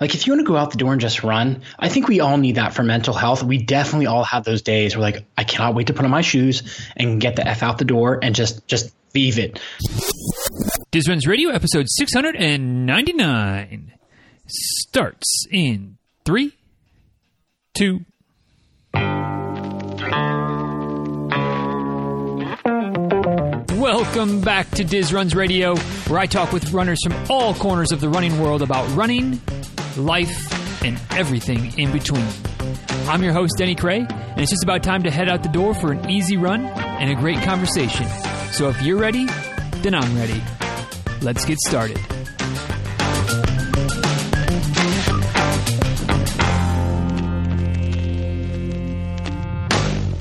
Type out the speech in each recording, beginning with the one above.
Like if you want to go out the door and just run, I think we all need that for mental health. We definitely all have those days where like I cannot wait to put on my shoes and get the f out the door and just just leave it. Diz Runs Radio episode 699 starts in three, two. Welcome back to Diz Runs Radio, where I talk with runners from all corners of the running world about running, life, and everything in between. I'm your host, Denny Krahe, and it's just about time to head out the door for an easy run and a great conversation. So if you're ready, then I'm ready. Let's get started.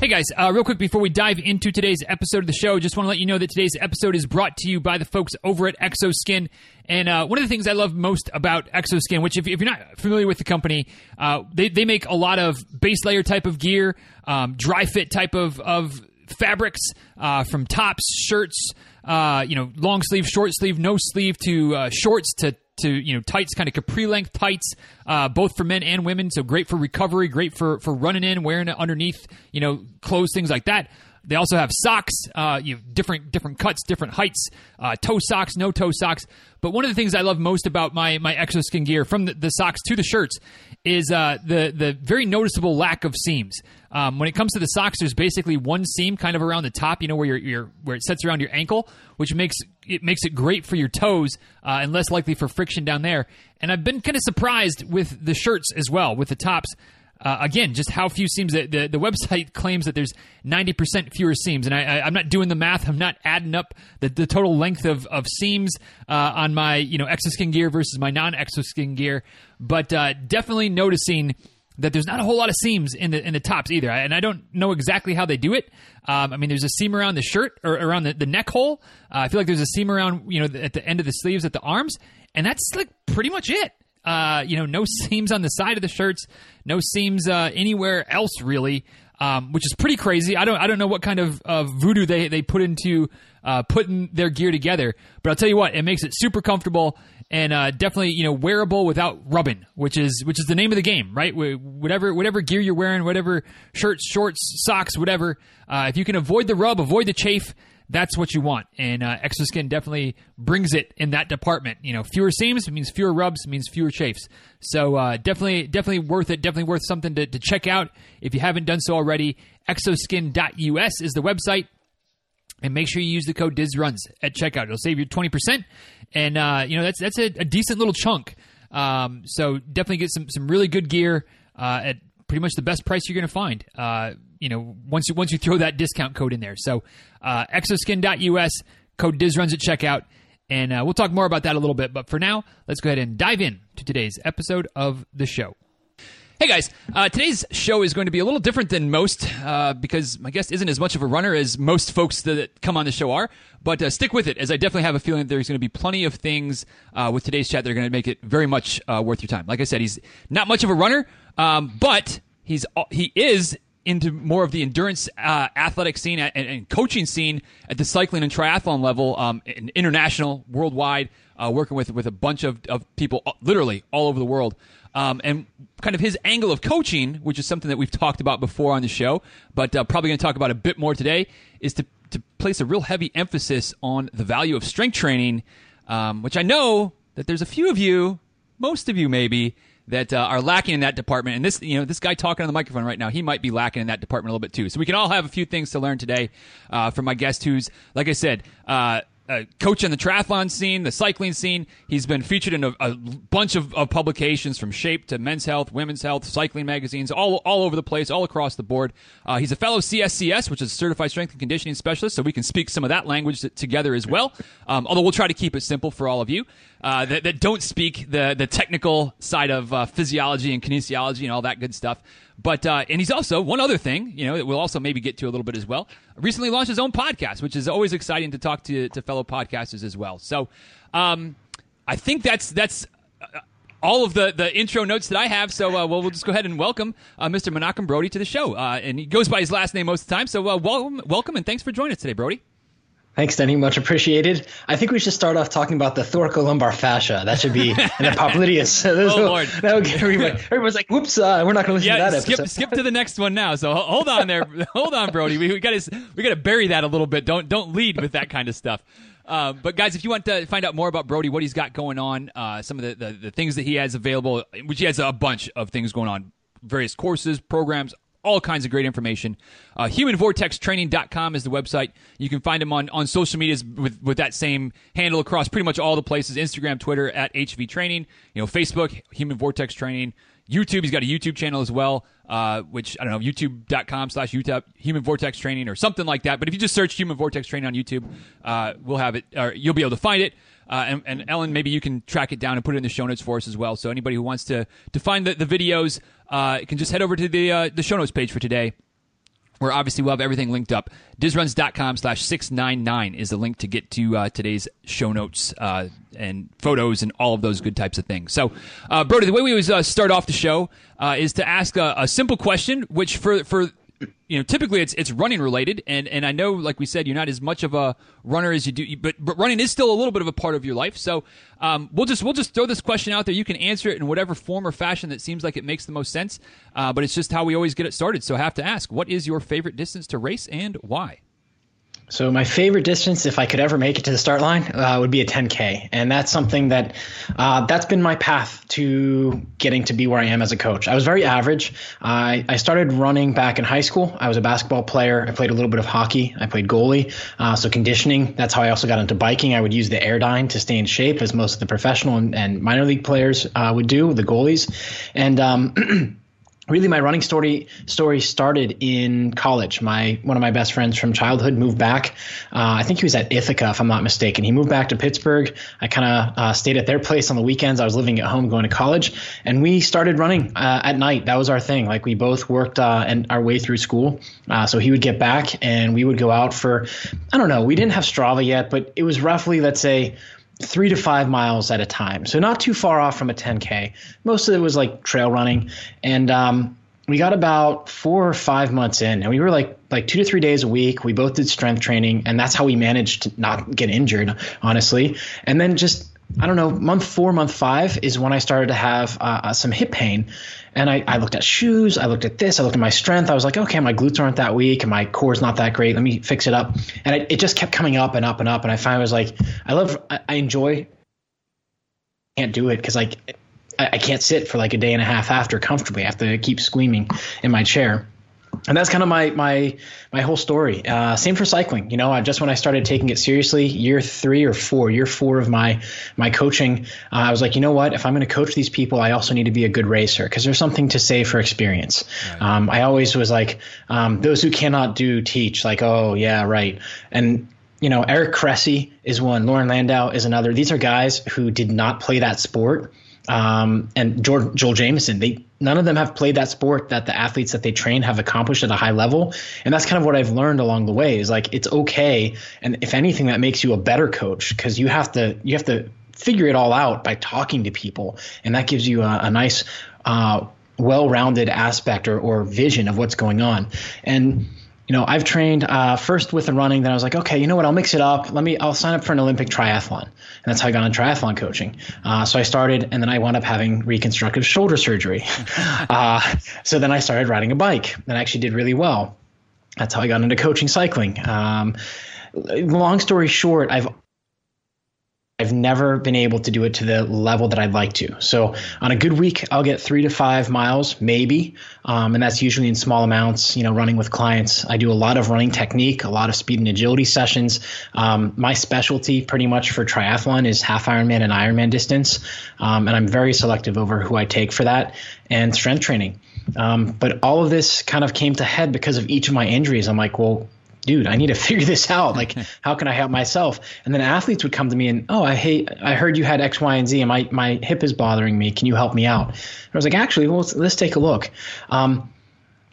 Hey guys, uh, real quick before we dive into today's episode of the show, just want to let you know that today's episode is brought to you by the folks over at XO Skin. And uh, one of the things I love most about XO Skin, which if, if you're not familiar with the company, uh, they, they make a lot of base layer type of gear, um, dry fit type of, of fabrics, uh, from tops, shirts, uh, you know, long sleeve, short sleeve, no sleeve to uh, shorts to to you know tights, kind of capri length tights, uh, both for men and women. So great for recovery, great for for running in, wearing it underneath, you know, clothes, things like that. They also have socks, uh, you know, different different cuts, different heights, uh, toe socks, no toe socks. But one of the things I love most about my my XO Skin gear, from the, the socks to the shirts, is uh, the the very noticeable lack of seams. Um, when it comes to the socks, there's basically one seam kind of around the top, you know, where your, your where it sets around your ankle, which makes it makes it great for your toes uh, and less likely for friction down there. And I've been kind of surprised with the shirts as well, with the tops. Uh, again, just how few seams. The, the, the website claims that there's 90% fewer seams, and I, am not doing the math. I'm not adding up the, the total length of, of seams uh, on my you know XO Skin gear versus my non XO Skin gear, but uh, definitely noticing that there's not a whole lot of seams in the in the tops either, and I don't know exactly how they do it. Um, I mean, there's a seam around the shirt or around the, the neck hole. Uh, I feel like there's a seam around you know at the end of the sleeves at the arms, and that's like pretty much it. Uh, you know, no seams on the side of the shirts, no seams uh, anywhere else really, um, which is pretty crazy. I don't I don't know what kind of, voodoo they they put into uh, putting their gear together, but I'll tell you what, it makes it super comfortable and uh, definitely you know wearable without rubbing, which is which is the name of the game, right? Whatever whatever gear you're wearing, whatever shirts, shorts, socks, whatever, uh, if you can avoid the rub, avoid the chafe, that's what you want. And uh, XO Skin definitely brings it in that department. You know, fewer seams means fewer rubs means fewer chafes. So uh, definitely definitely worth it. Definitely worth something to, to check out if you haven't done so already. xoskin.us is the website. And make sure you use the code DizRuns at checkout. It'll save you 20% and uh, you know that's that's a, a decent little chunk. Um, so definitely get some some really good gear uh, at pretty much the best price you're going to find. Uh, you know, once you once you throw that discount code in there. So uh, xoskin.us code DizRuns at checkout, and uh, we'll talk more about that a little bit. But for now, let's go ahead and dive in to today's episode of the show. Hey guys, uh, today's show is going to be a little different than most uh, because my guest isn't as much of a runner as most folks that come on the show are. But uh, stick with it, as I definitely have a feeling that there's going to be plenty of things uh, with today's chat that are going to make it very much uh, worth your time. Like I said, he's not much of a runner, um, but he's he is into more of the endurance uh, athletic scene and, and, coaching scene at the cycling and triathlon level, um, international, worldwide, working with with a bunch of, of people, literally all over the world. Um, and kind of his angle of coaching, which is something that we've talked about before on the show, but uh, probably going to talk about a bit more today, is to, to place a real heavy emphasis on the value of strength training, um, which I know that there's a few of you, most of you maybe, that uh, are lacking in that department. And this, you know, this guy talking on the microphone right now, he might be lacking in that department a little bit too. So we can all have a few things to learn today uh, from my guest, who's, like I said, uh, a coach in the triathlon scene, the cycling scene. He's been featured in a, a bunch of, of, publications from Shape to Men's Health, Women's Health, cycling magazines, all, all over the place, all across the board. Uh, he's a fellow CSCS, which is a Certified Strength and Conditioning Specialist, so we can speak some of that language together as well. Um, although we'll try to keep it simple for all of you uh, that, that, don't speak the, the technical side of uh, physiology and kinesiology and all that good stuff. But uh, and he's also one other thing, you know, that we'll also maybe get to a little bit as well. Recently launched his own podcast, which is always exciting to talk to to fellow podcasters as well. So, um, I think that's that's uh, all of the, the intro notes that I have. So uh, we'll, we'll just go ahead and welcome uh, Mr. Menachem Brodie to the show. Uh, and he goes by his last name most of the time. So uh, welcome, welcome, and thanks for joining us today, Brodie. Thanks, Denny. Much appreciated. I think we should start off talking about the thoracolumbar fascia. That should be the popliteus. oh Lord, that would get everybody. Everybody's like, "Whoops, uh, we're not going to listen yeah, to that skip, episode." skip to the next one now. So hold on there, hold on, Brodie. We, we got to we got to bury that a little bit. Don't don't lead with that kind of stuff. Uh, but guys, if you want to find out more about Brodie, what he's got going on, uh, some of the, the, the things that he has available, which he has a bunch of things going on, various courses, programs, all kinds of great information. Uh, HumanVortexTraining.com is the website. You can find him on, on social medias with, with that same handle across pretty much all the places Instagram, Twitter, at HV Training, you know, Facebook, Human Vortex Training. YouTube, he's got a YouTube channel as well, uh, which I don't know, youtube.com slash human vortex training or something like that. But if you just search human vortex training on YouTube, uh, we'll have it, or you'll be able to find it. Uh, and, and, Ellen, maybe you can track it down and put it in the show notes for us as well. So anybody who wants to to find the, the videos uh, can just head over to the uh, the show notes page for today where obviously we'll have everything linked up. Dizruns.com slash 699 is the link to get to uh, today's show notes uh, and photos and all of those good types of things. So, uh, Brodie, the way we always start off the show is to ask a, a, simple question, which for, for you know, typically it's it's running related, and and I know, like we said, you're not as much of a runner as you do, but but running is still a little bit of a part of your life. So um, we'll just we'll just throw this question out there. You can answer it in whatever form or fashion that seems like it makes the most sense. Uh, but it's just how we always get it started. So I have to ask, what is your favorite distance to race and why? So my favorite distance, if I could ever make it to the start line, uh, would be a 10K, and that's something that uh, that's been my path to getting to be where I am as a coach. I was very average. I, I started running back in high school. I was a basketball player. I played a little bit of hockey. I played goalie. Uh, so conditioning. That's how I also got into biking. I would use the Airdyne to stay in shape, as most of the professional and, and minor league players uh, would do, the goalies, and. Um, really my running story story started in college. My one of my best friends from childhood moved back. Uh, i think he was at ithaca if i'm not mistaken. He moved back to pittsburgh. I kind of uh, stayed at their place on the weekends. I was living at home going to college. And we started running uh, at night. That was our thing. Like we both worked uh, and our way through school. Uh, so he would get back and we would go out for i don't know we didn't have strava yet but it was roughly let's say three to five miles at a time. So not too far off from a 10K. Most of it was like trail running. And um, we got about four or five months in and we were like like two to three days a week. We both did strength training and that's how we managed to not get injured, honestly. And then just I don't know, month four, month five is when I started to have uh, uh some hip pain. And I, I looked at shoes, I looked at this, I looked at my strength. I was like, okay, my glutes aren't that weak and my core's not that great. Let me fix it up. And it, it just kept coming up and up and up. And I finally was like, I love, I, I enjoy, can't do it because like I, I can't sit for like a day and a half after comfortably. I have to keep squeaming in my chair and that's kind of my my my whole story. Uh, same for cycling. You know, I, just when I started taking it seriously, year three or four, year four of my my coaching, uh, I was like, you know what? If I'm going to coach these people, I also need to be a good racer because there's something to say for experience. Right. Um, I always was like, um, those who cannot do teach. Like, oh yeah, right. And you know, Eric Cressey is one. Loren Landow is another. These are guys who did not play that sport um, and Joel, Joel Jamieson. They none of them have played that sport that the athletes that they train have accomplished at a high level, and that's kind of what I've learned along the way. Is like it's okay, and if anything, that makes you a better coach because you have to you have to figure it all out by talking to people, and that gives you a, a nice. Uh, well-rounded aspect or, or vision of what's going on and you know, I've trained uh, first with the running. Then I was like, okay, you know what? I'll mix it up. Let me. I'll sign up for an Olympic triathlon, and that's how I got into triathlon coaching. Uh, so I started, and then I wound up having reconstructive shoulder surgery. uh, so then I started riding a bike, and I actually did really well. That's how I got into coaching cycling. Um, long story short, I've I've never been able to do it to the level that I'd like to. So on a good week, I'll get three to five miles, maybe, um, and that's usually in small amounts. You know, running with clients, I do a lot of running technique, a lot of speed and agility sessions. Um, my specialty, pretty much for triathlon, is half Ironman and Ironman distance, um, and I'm very selective over who I take for that and strength training. Um, but all of this kind of came to head because of each of my injuries. I'm like, well, dude, I need to figure this out. Like, how can I help myself? And then athletes would come to me and, oh, I hate, I heard you had X, Y, and Z, and my my hip is bothering me. Can you help me out? And I was like, actually, well, let's, let's take a look. Um,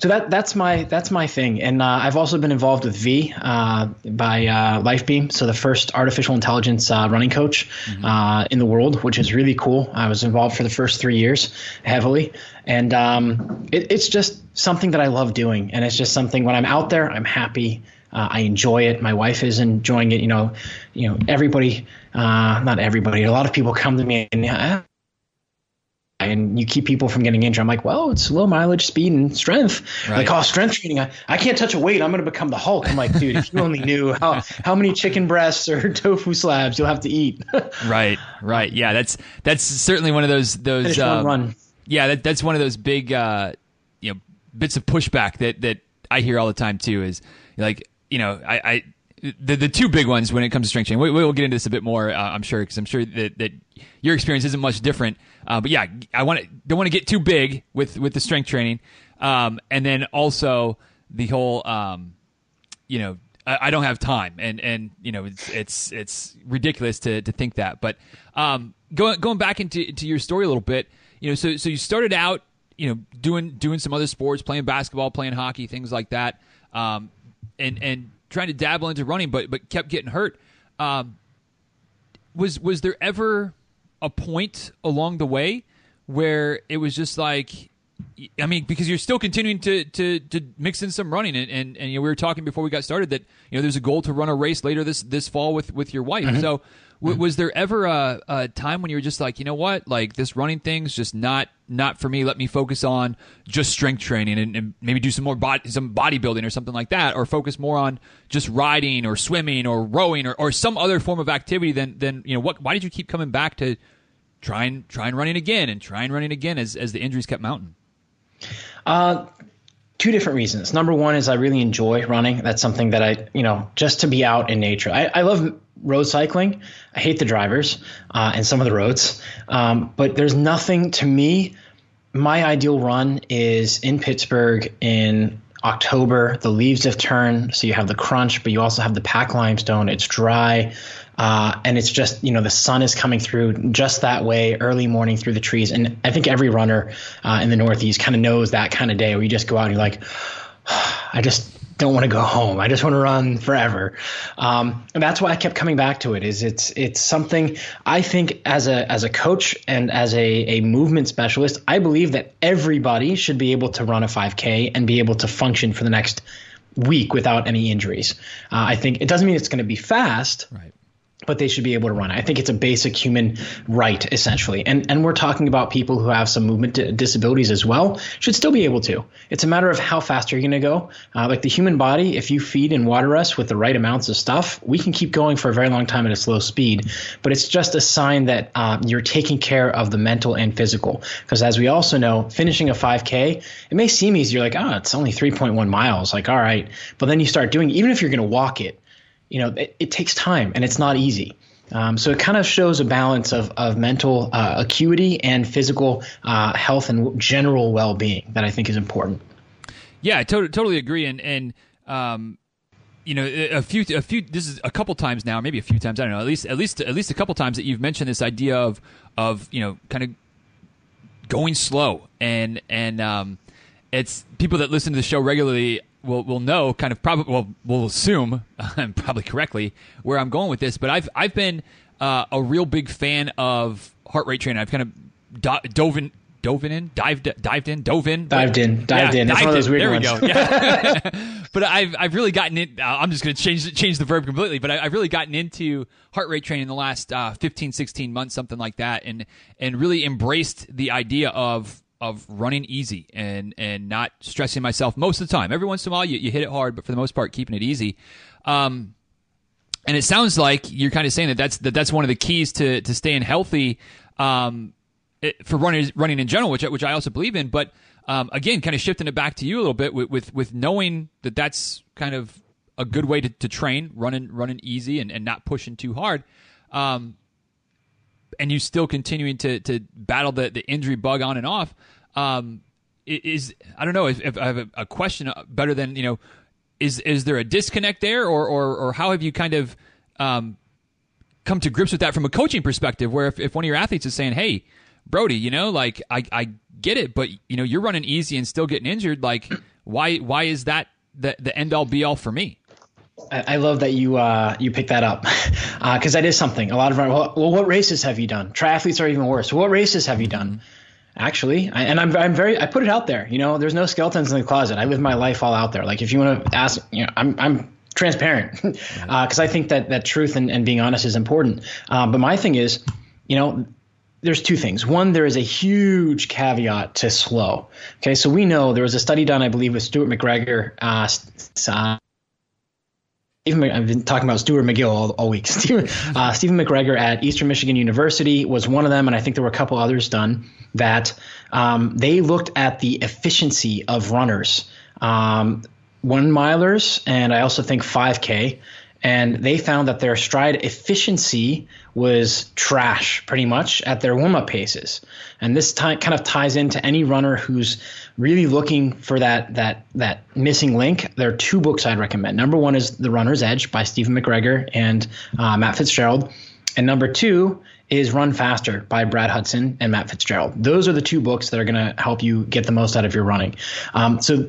so that that's my that's my thing, and uh, I've also been involved with Vi uh, by uh, Lifebeam, so the first artificial intelligence uh, running coach mm-hmm. Uh, in the world, which is really cool. I was involved for the first three years heavily, and um, it, it's just something that I love doing, and it's just something when I'm out there, I'm happy. Uh, I enjoy it. My wife is enjoying it. You know, you know, everybody, uh, not everybody, a lot of people come to me and uh, and you keep people from getting injured. I'm like, well, it's low mileage, speed, and strength. Right. Like, oh, strength training. I, I can't touch a weight. I'm going to become the Hulk. I'm like, dude, if you only knew how, how many chicken breasts or tofu slabs you'll have to eat. right, right. Yeah, that's that's certainly one of those those um, run. Yeah, that, that's one of those big uh, you know bits of pushback that that I hear all the time too. Is like you know I. I the the two big ones when it comes to strength training. We, will get into this a bit more, uh, I'm sure, because I'm sure that, that your experience isn't much different. Uh, but yeah, I want to don't want to get too big with with the strength training, um, and then also the whole, um, you know, I, I, don't have time, and and you know, it's it's it's ridiculous to to think that. But um, going going back into to your story a little bit, you know, so so you started out, you know, doing doing some other sports, playing basketball, playing hockey, things like that, um, and and trying to dabble into running, but but kept getting hurt. Um, was was there ever a point along the way where it was just like I mean, because you're still continuing to, to, to mix in some running, and, and, and you know, we were talking before we got started that you know there's a goal to run a race later this this fall with with your wife. Mm-hmm. So W- was there ever a, a, time when you were just like, you know what, like this running thing's just not not for me. Let me focus on just strength training and, and maybe do some more body, some bodybuilding or something like that, or focus more on just riding or swimming or rowing or, or some other form of activity. Than than you know what? Why did you keep coming back to try and try and running again and try and running again as as the injuries kept mounting? Uh, two different reasons. Number one is I really enjoy running. That's something that I, you know, just to be out in nature. I, I love road cycling. I hate the drivers uh, and some of the roads, um, but there's nothing to me. My ideal run is in Pittsburgh in October. The leaves have turned, so you have the crunch, but you also have the pack limestone. It's dry. Uh, and it's just you know the sun is coming through just that way early morning through the trees and i think every runner uh, in the northeast kind of knows that kind of day where you just go out and you're like i just don't want to go home. I just want to run forever. Um, and that's why I kept coming back to it. Is it's it's something I think as a as a coach and as a, a movement specialist, I believe that everybody should be able to run a 5K and be able to function for the next week without any injuries. Uh, I think it doesn't mean it's going to be fast. Right but they should be able to run. I think it's a basic human right, essentially. And and we're talking about people who have some movement disabilities as well, should still be able to. It's a matter of how fast you're going to go. Uh, like the human body, if you feed and water us with the right amounts of stuff, we can keep going for a very long time at a slow speed. But it's just a sign that uh, you're taking care of the mental and physical. Because as we also know, finishing a 5K, it may seem easy. You're like, oh, it's only 3.1 miles. Like, all right. But then you start doing, even if you're going to walk it, you know, it, it takes time and it's not easy. Um, so it kind of shows a balance of, of mental uh, acuity and physical uh, health and general well being that I think is important. Yeah, I to- totally agree. And, and um, you know, a few, a few. This is a couple times now, maybe a few times. I don't know. At least, at least, at least a couple times that you've mentioned this idea of, of you know, kind of going slow and and um, it's people that listen to the show regularly will will know kind of probably well will assume probably correctly where I'm going with this. But I've I've been uh, a real big fan of heart rate training. I've kind of do- dove in. Dove in, dived, dived in, dove in, dived in, dived yeah, in. It's one of those weird there ones. There we go. Yeah. but I've I've really gotten it. Uh, I'm just going to change change the verb completely. But I, have really gotten into heart rate training in the last uh, 15, 16 months, something like that, and and really embraced the idea of of running easy and and not stressing myself most of the time. Every once in a while, you, you hit it hard, but for the most part, keeping it easy. Um, and it sounds like you're kind of saying that that's that that's one of the keys to to staying healthy um, it, for running running in general, which which I also believe in. But um, again, kind of shifting it back to you a little bit with with, with knowing that that's kind of a good way to, to train running running easy and, and not pushing too hard. Um, and you still continuing to to battle the, the injury bug on and off. Um, is I don't know if, if I have a, a, question better than you know is is there a disconnect there or or, or how have you kind of um, come to grips with that from a coaching perspective where if, if one of your athletes is saying hey Brodie you know like I, I get it but you know you're running easy and still getting injured like why why is that the the end all be all for me I love that you uh, you picked that up because uh, that is something. A lot of well, well, what races have you done? Triathletes are even worse. What races have you done? Mm-hmm. Actually, I, and I'm I'm very I put it out there. You know, there's no skeletons in the closet. I live my life all out there. Like if you want to ask, you know, I'm I'm transparent because uh, I think that that truth and, and being honest is important. Uh, but my thing is, you know, there's two things. One, there is a huge caveat to slow. Okay, so we know there was a study done, I believe, with Stuart McGregor. Uh, Stephen, I've been talking about Stuart McGill all, all week. Stephen, uh, Stephen McGregor at Eastern Michigan University was one of them, and I think there were a couple others done that um, they looked at the efficiency of runners, um, one milers, and I also think 5K and they found that their stride efficiency was trash pretty much at their warm up paces. And this kind of ties into any runner who's really looking for that that that missing link. There are two books I'd recommend. Number one is The Runner's Edge by Stephen McGregor and uh, Matt Fitzgerald, and number two is Run Faster by Brad Hudson and Matt Fitzgerald. Those are the two books that are going to help you get the most out of your running. Um, so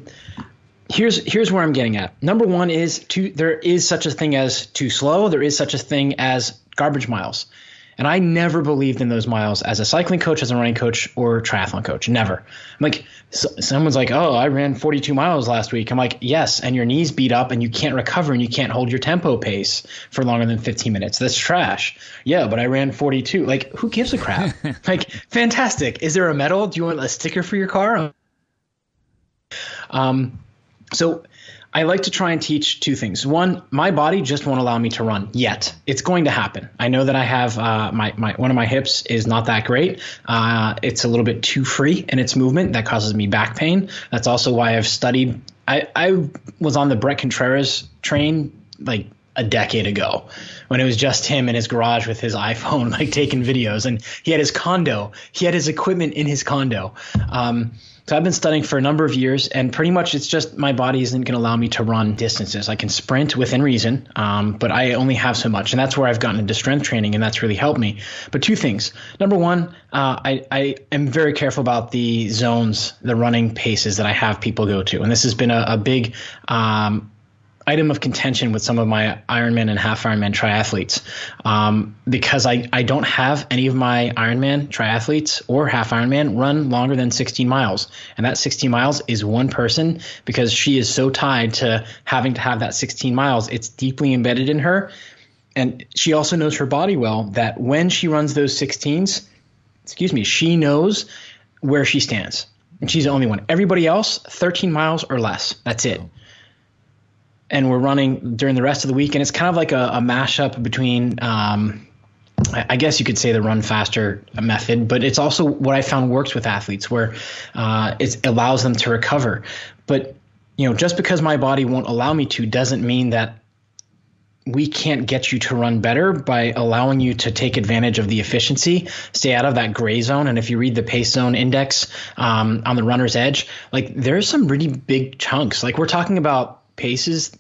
here's here's where I'm getting at. Number one is too there is such a thing as too slow. There is such a thing as garbage miles. And I never believed in those miles as a cycling coach, as a running coach, or triathlon coach. Never. I'm like, so, someone's like, oh, I ran 42 miles last week. I'm like, yes, and your knees beat up and you can't recover and you can't hold your tempo pace for longer than 15 minutes. That's trash. Yeah, but I ran 42. Like, who gives a crap? like, fantastic. Is there a medal? Do you want a sticker for your car? Um, so I like to try and teach two things. One, my body just won't allow me to run yet. It's going to happen. I know that I have uh, my, my one of my hips is not that great. Uh, it's a little bit too free in its movement. That causes me back pain. That's also why I've studied. I, I was on the Bret Contreras train like a decade ago when it was just him in his garage with his iPhone, like taking videos. And he had his condo, he had his equipment in his condo. Um, so I've been studying for a number of years, and pretty much it's just my body isn't going to allow me to run distances. I can sprint within reason, um, but I only have so much, and that's where I've gotten into strength training, and that's really helped me. But two things: number one, uh, I, I am very careful about the zones, the running paces that I have people go to, and this has been a, a big um, item of contention with some of my Ironman and half Ironman triathletes um, because I, I don't have any of my Ironman triathletes or half Ironman run longer than 16 miles. And that 16 miles is one person because she is so tied to having to have that 16 miles. It's deeply embedded in her. And she also knows her body well that when she runs those 16s, excuse me, she knows where she stands. And she's the only one. Everybody else, 13 miles or less. That's it and we're running during the rest of the week. And it's kind of like a, a mashup between, um, I guess you could say the run faster method, but it's also what I found works with athletes where uh, it allows them to recover. But you know, just because my body won't allow me to doesn't mean that we can't get you to run better by allowing you to take advantage of the efficiency, stay out of that gray zone. And if you read the pace zone index um, on the runner's edge, like there's some really big chunks. Like we're talking about paces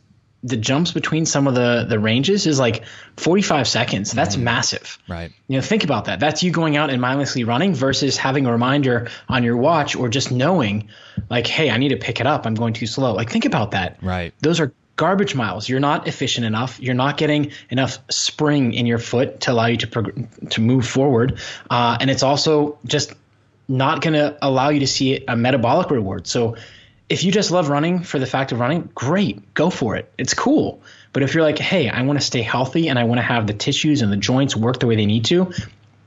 the jumps between some of the the ranges is like 45 seconds. That's mm massive. Right. You know, think about that. That's you going out and mindlessly running versus having a reminder on your watch or just knowing like, hey, I need to pick it up. I'm going too slow. Like think about that. Right. Those are garbage miles. You're not efficient enough. You're not getting enough spring in your foot to allow you to prog- to move forward. Uh, and it's also just not going to allow you to see a metabolic reward. So if you just love running for the fact of running, great, go for it. It's cool. But if you're like, hey, I want to stay healthy and I want to have the tissues and the joints work the way they need to,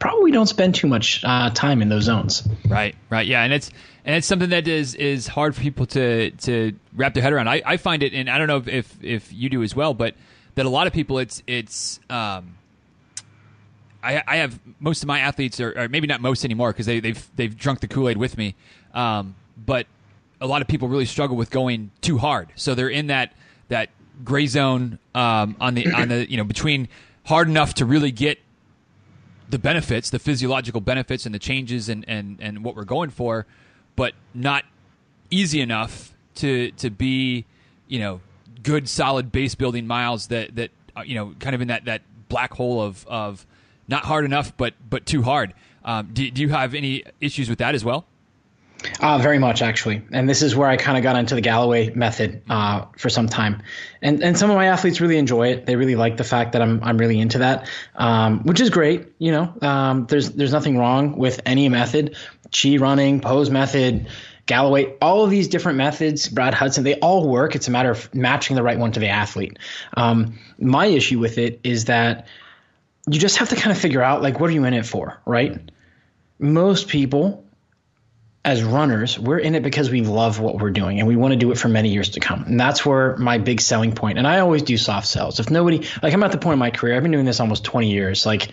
probably don't spend too much uh, time in those zones. Right, right, yeah, and it's and it's something that is is hard for people to to wrap their head around. I, I find it, and I don't know if if you do as well, but that a lot of people, it's it's. Um, I, have most of my athletes, are, or maybe not most anymore, because they, they've they've drunk the Kool Aid with me. Um, but a lot of people really struggle with going too hard. So they're in that that gray zone um, on the on the you know between hard enough to really get the benefits, the physiological benefits, and the changes and and and what we're going for, but not easy enough to to be you know good solid base building miles that that uh, you know kind of in that that black hole of of not hard enough but but too hard. Um, do, do you have any issues with that as well? Uh, very much, actually. And this is where I kind of got into the Galloway method uh, for some time. And and some of my athletes really enjoy it. They really like the fact that I'm I'm really into that, um, which is great. You know, um, there's there's nothing wrong with any method, chi running, pose method, Galloway, all of these different methods, Brad Hudson, they all work. It's a matter of matching the right one to the athlete. Um, my issue with it is that you just have to kind of figure out like what are you in it for, right? Most people as runners, we're in it because we love what we're doing and we want to do it for many years to come. And that's where my big selling point. And I always do soft sells. If nobody, like I'm at the point in my career, I've been doing this almost 20 years. Like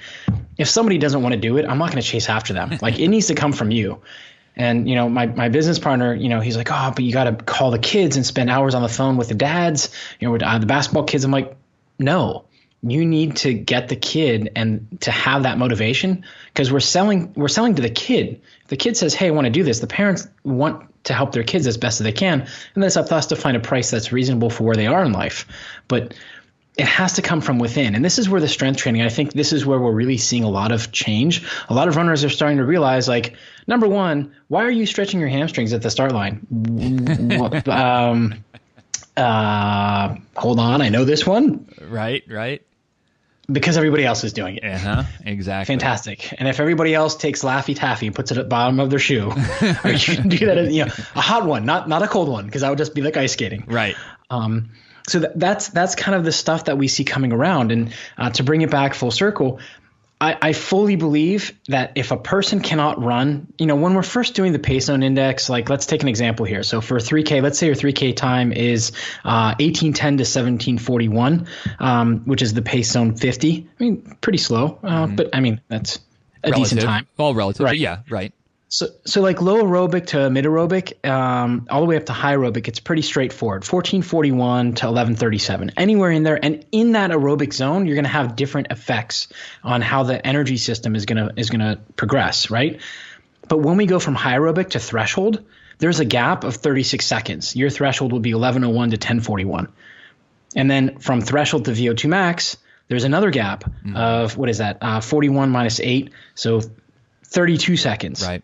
if somebody doesn't want to do it, I'm not going to chase after them. Like it needs to come from you. And you know, my my business partner, you know, he's like, oh, but you got to call the kids and spend hours on the phone with the dads, you know, with uh, the basketball kids. I'm like, no, you need to get the kid and to have that motivation because we're selling we're selling to the kid. If the kid says, "Hey, I want to do this," the parents want to help their kids as best as they can, and then it's up to us to find a price that's reasonable for where they are in life. But it has to come from within. And this is where the strength training, I think this is where we're really seeing a lot of change. A lot of runners are starting to realize, like, number one, why are you stretching your hamstrings at the start line? um, uh, hold on, I know this one. Right, right because everybody else is doing it. Uh-huh, exactly. Fantastic. And if everybody else takes Laffy Taffy and puts it at the bottom of their shoe, or you can do that, you know, a hot one, not not a cold one, because that would just be like ice skating. Right. Um, so that, that's that's kind of the stuff that we see coming around. And uh, to bring it back full circle, I, I, fully believe that if a person cannot run, you know, when we're first doing the pace zone index, like let's take an example here. So for 3K, let's say your 3K time is uh, 1810 to 1741, um, which is the pace zone 50. I mean, pretty slow, uh, mm-hmm. but I mean, that's a relative. decent time. All relative. Right. Yeah, right. So, so like low aerobic to mid aerobic, um, all the way up to high aerobic, it's pretty straightforward. 1441 to 1137, anywhere in there, and in that aerobic zone, you're going to have different effects on how the energy system is going to is going to progress, right? But when we go from high aerobic to threshold, there's a gap of 36 seconds. Your threshold will be 1101 to 1041, and then from threshold to VO2 max, there's another gap mm-hmm. of what is that? Uh, 41 minus eight, so 32 seconds. Right.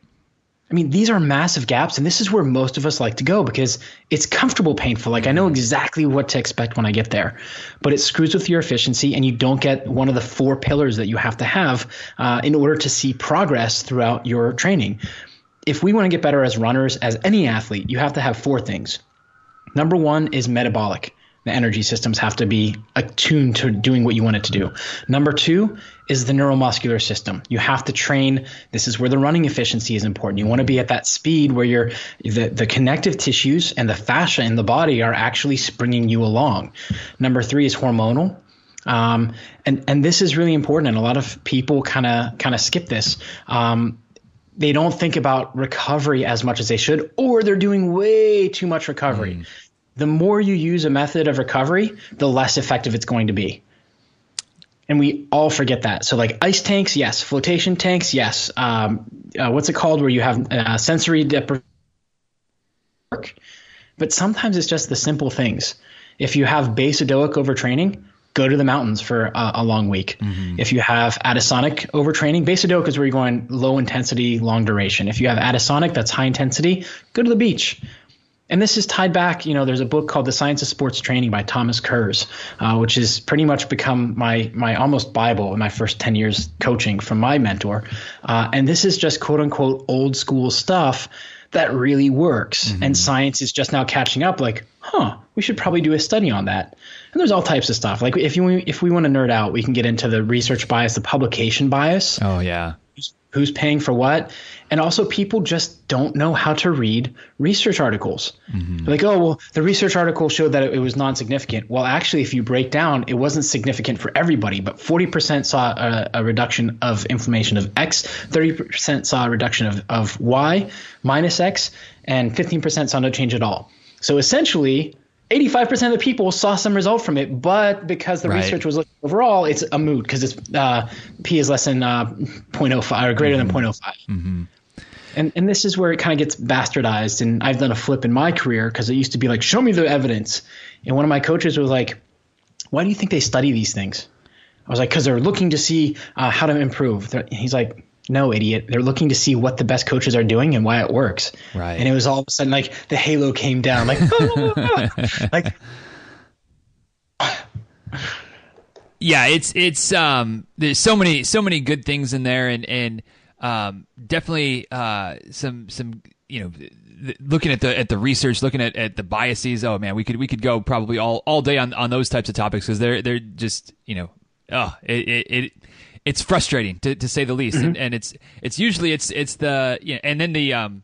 I mean, these are massive gaps, and this is where most of us like to go because it's comfortable, painful. Like I know exactly what to expect when I get there, but it screws with your efficiency, and you don't get one of the four pillars that you have to have uh, in order to see progress throughout your training. If we want to get better as runners, as any athlete, you have to have four things. Number one is metabolic the energy systems have to be attuned to doing what you want it to do. Number two is the neuromuscular system. You have to train. This is where the running efficiency is important. You want to be at that speed where you're the, the connective tissues and the fascia in the body are actually springing you along. Number three is hormonal. Um, and and this is really important, and a lot of people kind of kind of skip this. Um, they don't think about recovery as much as they should, or they're doing way too much recovery. Mm the more you use a method of recovery, the less effective it's going to be. And we all forget that. So, like ice tanks, yes. Flotation tanks, yes. Um, uh, what's it called where you have uh, sensory deprivation? But sometimes it's just the simple things. If you have Basedowic overtraining, go to the mountains for a, a long week. Mm-hmm. If you have Addisonic overtraining, Basedowic is where you're going low intensity, long duration. If you have Addisonic, that's high intensity, go to the beach and this is tied back. You know, there's a book called The Science of Sports Training by Thomas Kurz, uh, which has pretty much become my my almost bible in my first ten years coaching from my mentor. Uh, and this is just quote unquote old school stuff that really works. Mm-hmm. And science is just now catching up. Like, huh, we should probably do a study on that. And there's all types of stuff. Like if you if we want to nerd out, we can get into the research bias, the publication bias. Oh yeah who's paying for what. And also people just don't know how to read research articles. Mm-hmm. like oh well the research article showed that it was non-significant. Well actually if you break down it wasn't significant for everybody but 40% saw a, a reduction of inflammation of x 30% saw a reduction of, of y minus x and 15% saw no change at all. So essentially 85% of the people saw some result from it, but because the right. research was looking overall, it's a moot because it's uh, p is less than uh, 0.05 or greater mm-hmm. than 0.05. Mm-hmm. And and this is where it kind of gets bastardized. And I've done a flip in my career because it used to be like, show me the evidence. And one of my coaches was like, why do you think they study these things? I was like, because they're looking to see uh, how to improve. He's like, no, idiot. They're looking to see what the best coaches are doing and why it works. Right. And it was all of a sudden like the halo came down, like, like. yeah, it's it's um. There's so many so many good things in there, and and um definitely uh some some you know looking at the at the research, looking at, at the biases. Oh man, we could we could go probably all, all day on, on those types of topics because they're they're just you know oh it it, it it's frustrating to, to say the least, mm-hmm. and, and it's it's usually it's it's the you know, and then the um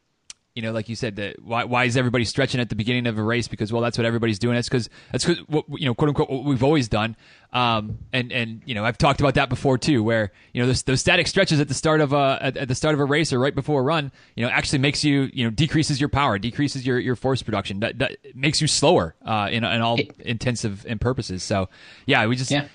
you know, like you said, that why, why is everybody stretching at the beginning of a race? Because well, that's what everybody's doing. That's because that's because what you know, quote unquote, what we've always done. Um, and and you know, I've talked about that before too, where you know those, those static stretches at the start of a at, at, the start of a race or right before a run, you know, actually makes you you know decreases your power, decreases your, your force production, that, that makes you slower uh, in in all intensive and purposes. So yeah, we just. Yeah.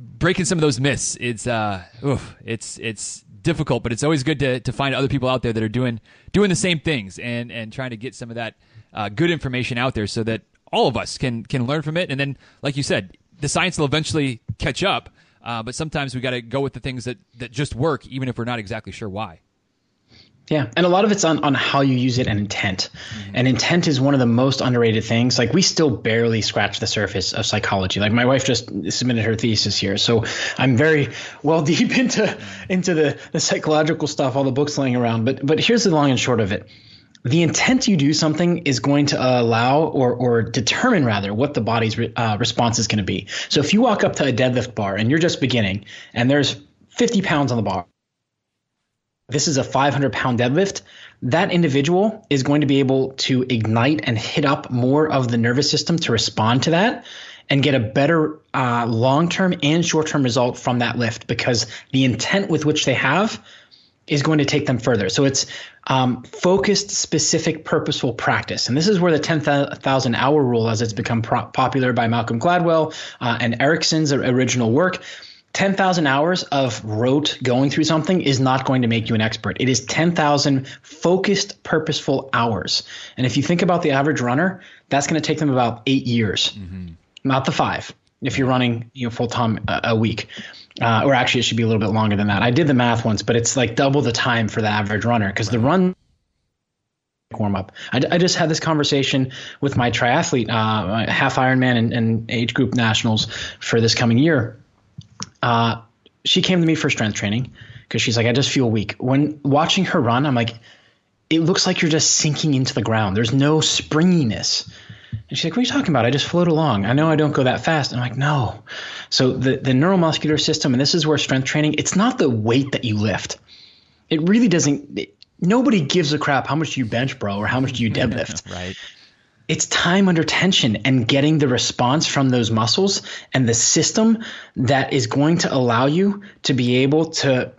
Breaking some of those myths, it's uh, oof, it's it's difficult, but it's always good to, to find other people out there that are doing doing the same things and and trying to get some of that uh, good information out there so that all of us can can learn from it. And then, like you said, the science will eventually catch up. Uh, but sometimes we got to go with the things that that just work, even if we're not exactly sure why. Yeah, and a lot of it's on, on how you use it and intent. Mm-hmm. And intent is one of the most underrated things. Like we still barely scratch the surface of psychology. Like my wife just submitted her thesis here, so I'm very well deep into into the, the psychological stuff, all the books laying around. But but here's the long and short of it. The intent you do something is going to allow or, or determine rather what the body's re, uh, response is going to be. So if you walk up to a deadlift bar and you're just beginning and there's 50 pounds on the bar, this is a 500 pound deadlift, that individual is going to be able to ignite and hit up more of the nervous system to respond to that and get a better uh, long term and short term result from that lift because the intent with which they have is going to take them further. So it's um, focused, specific, purposeful practice. And this is where the 10,000 hour rule, as it's become pro- popular by Malcolm Gladwell uh, and Ericsson's original work, 10,000 hours of rote going through something is not going to make you an expert. It is 10,000 focused, purposeful hours. And if you think about the average runner, that's going to take them about eight years, mm-hmm. not the five. If you're running you know, full time a, a, week, uh, or actually it should be a little bit longer than that. I did the math once, but it's like double the time for the average runner because the run warm up. I, I, just had this conversation with my triathlete, uh, half Ironman and, and age group nationals for this coming year uh, she came to me for strength training because she's like, I just feel weak. When watching her run, I'm like, it looks like you're just sinking into the ground. There's no springiness. And she's like, What are you talking about? I just float along. I know I don't go that fast. And I'm like, No. So the, the neuromuscular system, and this is where strength training, it's not the weight that you lift. It really doesn't. It, nobody gives a crap how much you bench, bro, or how much do you deadlift. right it's time under tension and getting the response from those muscles and the system that is going to allow you to be able to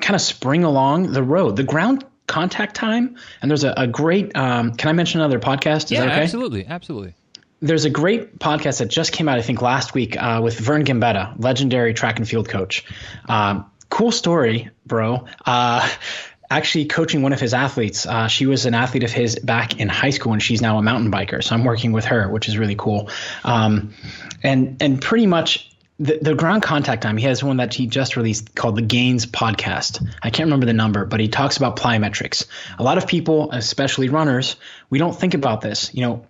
kind of spring along the road. The ground contact time, and there's a, a great. Um, can I mention another podcast? Is yeah, okay? absolutely, absolutely. There's a great podcast that just came out, I think, last week uh, with Vern Gambetta, legendary track and field coach. Um, cool story, bro. Uh, actually coaching one of his athletes. Uh, she was an athlete of his back in high school, and she's now a mountain biker. So I'm working with her, which is really cool. Um, and and pretty much the, the ground contact time. He has one that he just released called the Gains Podcast. I can't remember the number, but he talks about plyometrics. A lot of people, especially runners, we don't think about this. You know,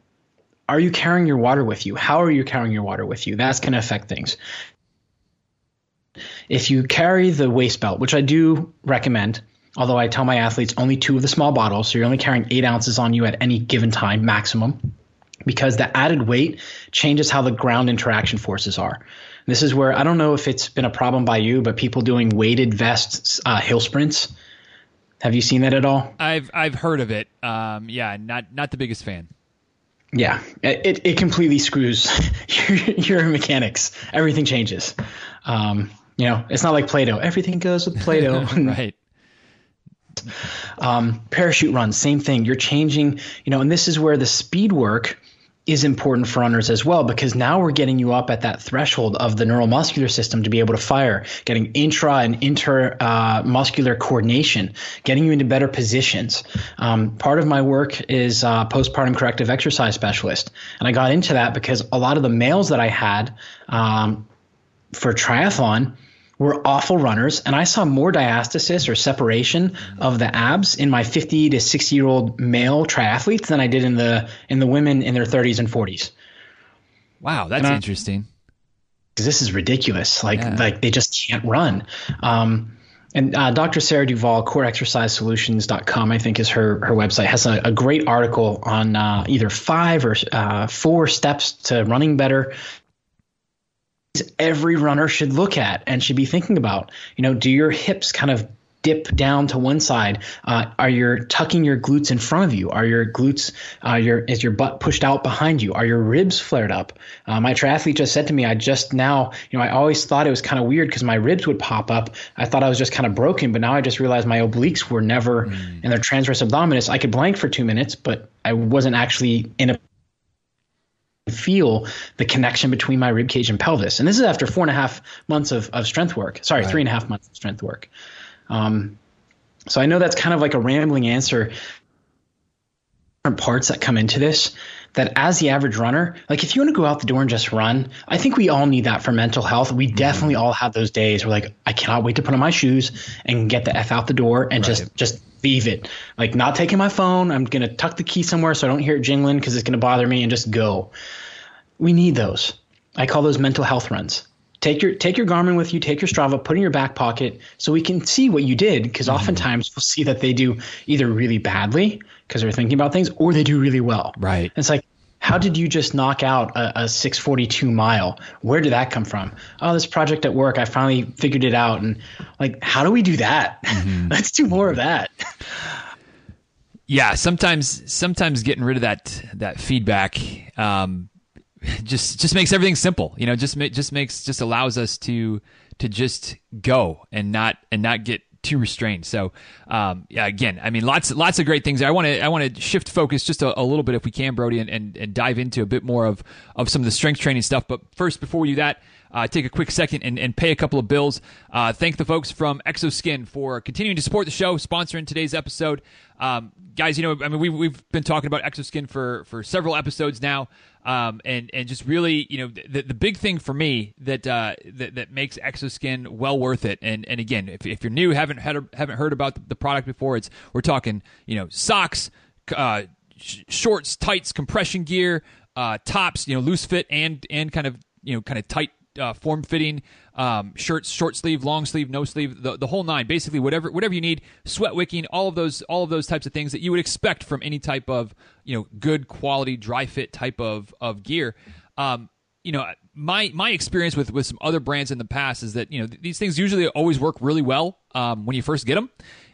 are you carrying your water with you? How are you carrying your water with you? That's going to affect things. If you carry the waist belt, which I do recommend, Although I tell my athletes only two of the small bottles, so you're only carrying eight ounces on you at any given time maximum, because the added weight changes how the ground interaction forces are. This is where I don't know if it's been a problem by you, but people doing weighted vests, uh, hill sprints. Have you seen that at all? I've I've heard of it. Um, yeah, not not the biggest fan. Yeah, it it completely screws your, your mechanics. Everything changes. Um, you know, it's not like Play-Doh. Everything goes with Play-Doh. right. Um, parachute runs, same thing. You're changing, you know, and this is where the speed work is important for runners as well because now we're getting you up at that threshold of the neuromuscular system to be able to fire, getting intra and inter uh, muscular coordination, getting you into better positions. Um, part of my work is uh, postpartum corrective exercise specialist, and I got into that because a lot of the males that I had um, for triathlon were awful runners, and I saw more diastasis or separation of the abs in my 50 to 60 year old male triathletes than I did in the in the women in their 30s and 40s. Wow, that's I, interesting. This is ridiculous. Like yeah. like they just can't run. Um, and uh, Dr. Sarah Duvall, coreexercisesolutions.com, I think is her, her website, has a, a great article on uh, either five or uh, four steps to running better. Every runner should look at and should be thinking about. You know, do your hips kind of dip down to one side? Uh, are you tucking your glutes in front of you? Are your glutes, uh, your is your butt pushed out behind you? Are your ribs flared up? Uh, my triathlete just said to me, I just now, you know, I always thought it was kind of weird because my ribs would pop up. I thought I was just kind of broken, but now I just realized my obliques were never mm. in their transverse abdominis. I could blank for two minutes, but I wasn't actually in a feel the connection between my rib cage and pelvis. And this is after four and a half months of, of strength work. Sorry, right. three and a half months of strength work. Um, so I know that's kind of like a rambling answer. Different parts that come into this. That as the average runner, like if you want to go out the door and just run, I think we all need that for mental health. We mm-hmm. definitely all have those days where like I cannot wait to put on my shoes and get the f out the door and right. just just leave it. Like not taking my phone. I'm gonna tuck the key somewhere so I don't hear it jingling because it's gonna bother me and just go. We need those. I call those mental health runs take your take your Garmin with you, take your Strava, put in your back pocket, so we can see what you did. Because mm-hmm. oftentimes we'll see that they do either really badly because they're thinking about things, or they do really well. Right. And it's like, how did you just knock out a, a 642 mile? Where did that come from? Oh, this project at work, I finally figured it out. And like, how do we do that? Mm-hmm. Let's do more of that. Yeah, sometimes sometimes getting rid of that that feedback um, just just makes everything simple. You know, just just makes just allows us to to just go and not and not get too restrained. So, um, yeah, again, I mean, lots lots of great things. I want to I want to shift focus just a, a, little bit if we can, Brodie, and, and, and dive into a bit more of of some of the strength training stuff. But first, before we do that. Uh, take a quick second and, and pay a couple of bills. Uh, thank the folks from XO Skin for continuing to support the show, sponsoring today's episode. Um, guys, you know, I mean, we've, we've been talking about XO Skin for, for several episodes now. Um, and and just really, you know, the, the big thing for me that uh, that, that makes XO Skin well worth it. And and again, if, if you're new, haven't had, haven't heard about the product before, it's we're talking, you know, socks, uh, sh- shorts, tights, compression gear, uh, tops, you know, loose fit and and kind of you know kind of tight uh, form fitting um, shirts, short sleeve, long sleeve, no sleeve, the, the whole nine. Basically, whatever whatever you need, sweat wicking, all of those all of those types of things that you would expect from any type of you know good quality dry fit type of of gear. Um, you know, my my experience with with some other brands in the past is that you know these things usually always work really well um, when you first get them,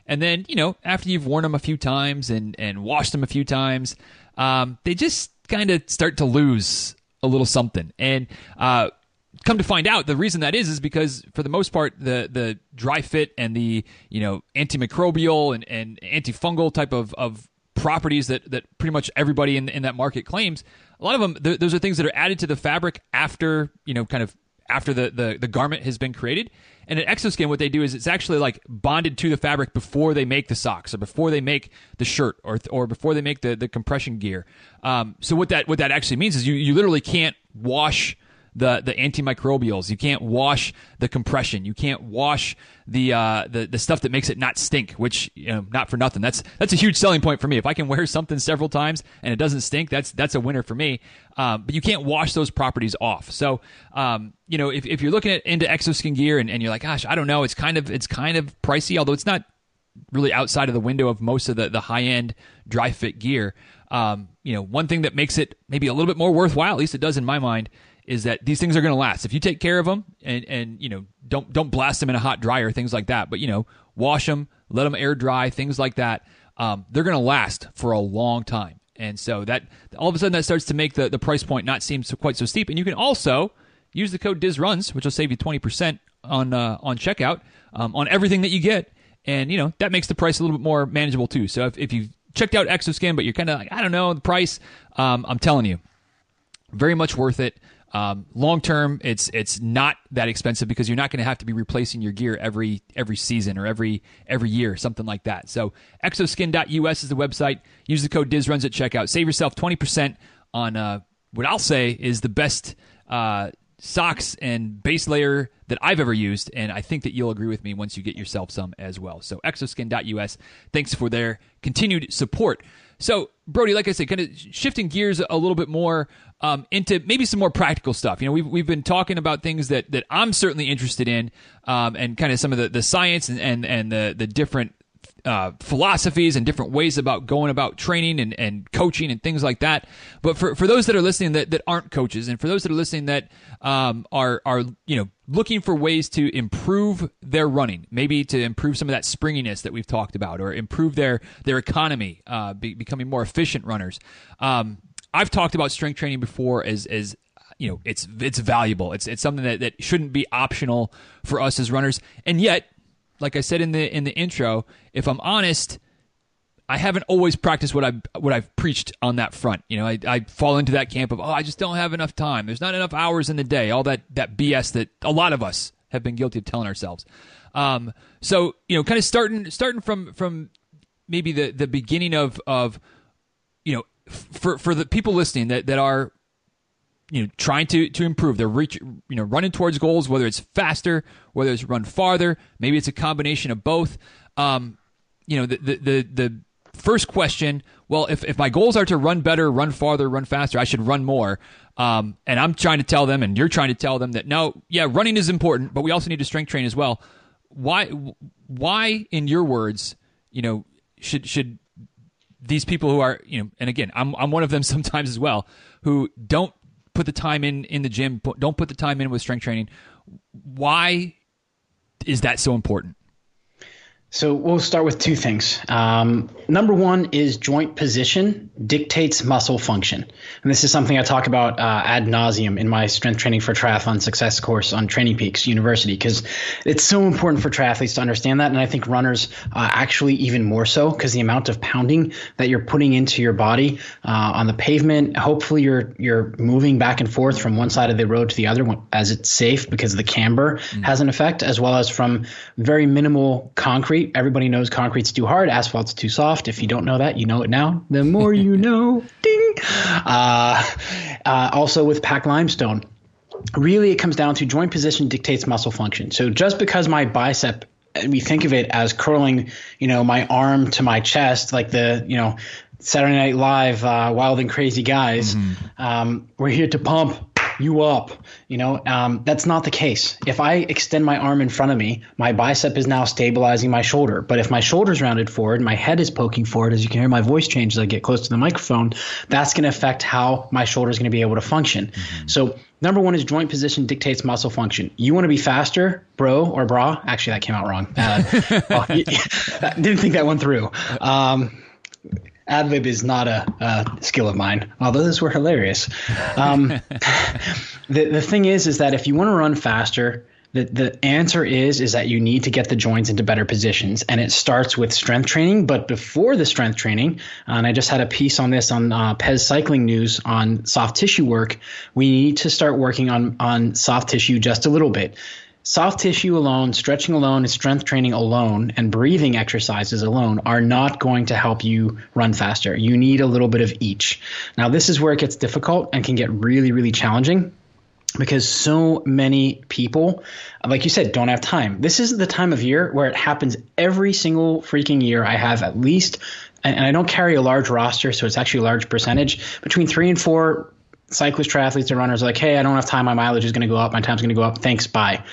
and then you know after you've worn them a few times and and washed them a few times, um, they just kind of start to lose a little something. And uh, come to find out, the reason that is is because for the most part, the the dry fit and the you know antimicrobial and, and antifungal type of, of properties that, that pretty much everybody in, in that market claims, a lot of them th- those are things that are added to the fabric after you know kind of after the, the, the garment has been created. And at XO Skin, what they do is it's actually like bonded to the fabric before they make the socks or before they make the shirt or or before they make the, the compression gear. Um, so what that what that actually means is you, you literally can't wash the the antimicrobials. You can't wash the compression. You can't wash the uh, the the stuff that makes it not stink. Which you know, not for nothing. That's that's a huge selling point for me. If I can wear something several times and it doesn't stink, that's that's a winner for me. Um, but you can't wash those properties off. So um, you know, if, if you're looking at into XO Skin gear and, and you're like, gosh, I don't know, it's kind of it's kind of pricey, although it's not really outside of the window of most of the, the high end dry fit gear. Um, you know, one thing that makes it maybe a little bit more worthwhile, at least it does in my mind, is that these things are going to last. If you take care of them and and you know don't don't blast them in a hot dryer things like that but you know wash them let them air dry things like that um, they're going to last for a long time. And so that all of a sudden that starts to make the, the price point not seem so quite so steep. And you can also use the code DIZRUNS which will save you 20% on uh, on checkout um, on everything that you get. And you know that makes the price a little bit more manageable too. So if, if you've checked out XO Skin but you're kind of like I don't know the price um, I'm telling you very much worth it um, long term, it's it's not that expensive because you're not going to have to be replacing your gear every every season or every every year, something like that. So xoskin.us is the website. Use the code DIZRUNS at checkout. Save yourself twenty percent on uh, what I'll say is the best uh, socks and base layer that I've ever used, and I think that you'll agree with me once you get yourself some as well. So xoskin.us. Thanks for their continued support. So, Brodie, like I said, kind of shifting gears a little bit more um, into maybe some more practical stuff. You know, we've, we've been talking about things that, that I'm certainly interested in um, and kind of some of the, the science and, and, and the, the different uh, philosophies and different ways about going about training and, and coaching and things like that. But for, for those that are listening that, that aren't coaches and for those that are listening that um, are, are, you know, looking for ways to improve their running, maybe to improve some of that springiness that we've talked about or improve their, their economy, uh, be, becoming more efficient runners. Um, I've talked about strength training before as, as you know, it's it's valuable. It's it's something that, that shouldn't be optional for us as runners. And yet, like I said in the in the intro, if I'm honest, I haven't always practiced what I what I've preached on that front. You know, I, I fall into that camp of oh, I just don't have enough time. There's not enough hours in the day. All that that BS that a lot of us have been guilty of telling ourselves. Um, so you know, kind of starting starting from from maybe the the beginning of of you know for for the people listening that that are you know trying to to improve. They're reach you know running towards goals whether it's faster whether it's run farther. Maybe it's a combination of both. Um, you know the, the the the first question well if, if my goals are to run better run farther run faster i should run more. Um, and i'm trying to tell them and you're trying to tell them that no yeah running is important but we also need to strength train as well. Why why in your words you know should should these people who are you know and again i'm i'm one of them sometimes as well who don't put the time in in the gym, don't put the time in with strength training. Why is that so important? So we'll start with two things. Um, number one is joint position dictates muscle function, and this is something I talk about uh, ad nauseum in my strength training for triathlon success course on Training Peaks University because it's so important for triathletes to understand that, and I think runners uh, actually even more so because the amount of pounding that you're putting into your body uh, on the pavement. Hopefully, you're you're moving back and forth from one side of the road to the other as it's safe because the camber mm-hmm. has an effect, as well as from very minimal concrete concrete. Everybody knows concrete's too hard, asphalt's too soft. If you don't know that, you know it now. The more you know, ding. Uh, uh, also with packed limestone, really it comes down to joint position dictates muscle function. So just because my bicep we think of it as curling, you know, my arm to my chest, like the, you know, Saturday Night Live, uh, Wild and Crazy Guys. Mm-hmm. Um, we're here to pump you up. You know, um, that's not the case. If I extend my arm in front of me, my bicep is now stabilizing my shoulder. But if my shoulder's rounded forward, my head is poking forward, as you can hear my voice change as I get close to the microphone, that's going to affect how my shoulder is going to be able to function. Mm-hmm. So Number one is joint position dictates muscle function. You want to be faster, bro or bra? Actually, that came out wrong. Uh, oh, didn't think that went through. Um, ad is not a, a, skill of mine, although those were hilarious. Um, the the thing is, is that if you want to run faster, the the answer is is that you need to get the joints into better positions, and it starts with strength training. But before the strength training, and I just had a piece on this on uh, Pez Cycling News on soft tissue work. We need to start working on on soft tissue just a little bit Soft tissue alone, stretching alone, strength training alone, and breathing exercises alone are not going to help you run faster. You need a little bit of each. Now, this is where it gets difficult and can get really, really challenging because so many people, like you said, don't have time. This is the time of year where it happens every single freaking year. I have at least, and I don't carry a large roster, so it's actually a large percentage, between three and four cyclists, triathletes, and runners are like, hey, I don't have time. My mileage is going to go up. My time's going to go up. Thanks. Bye.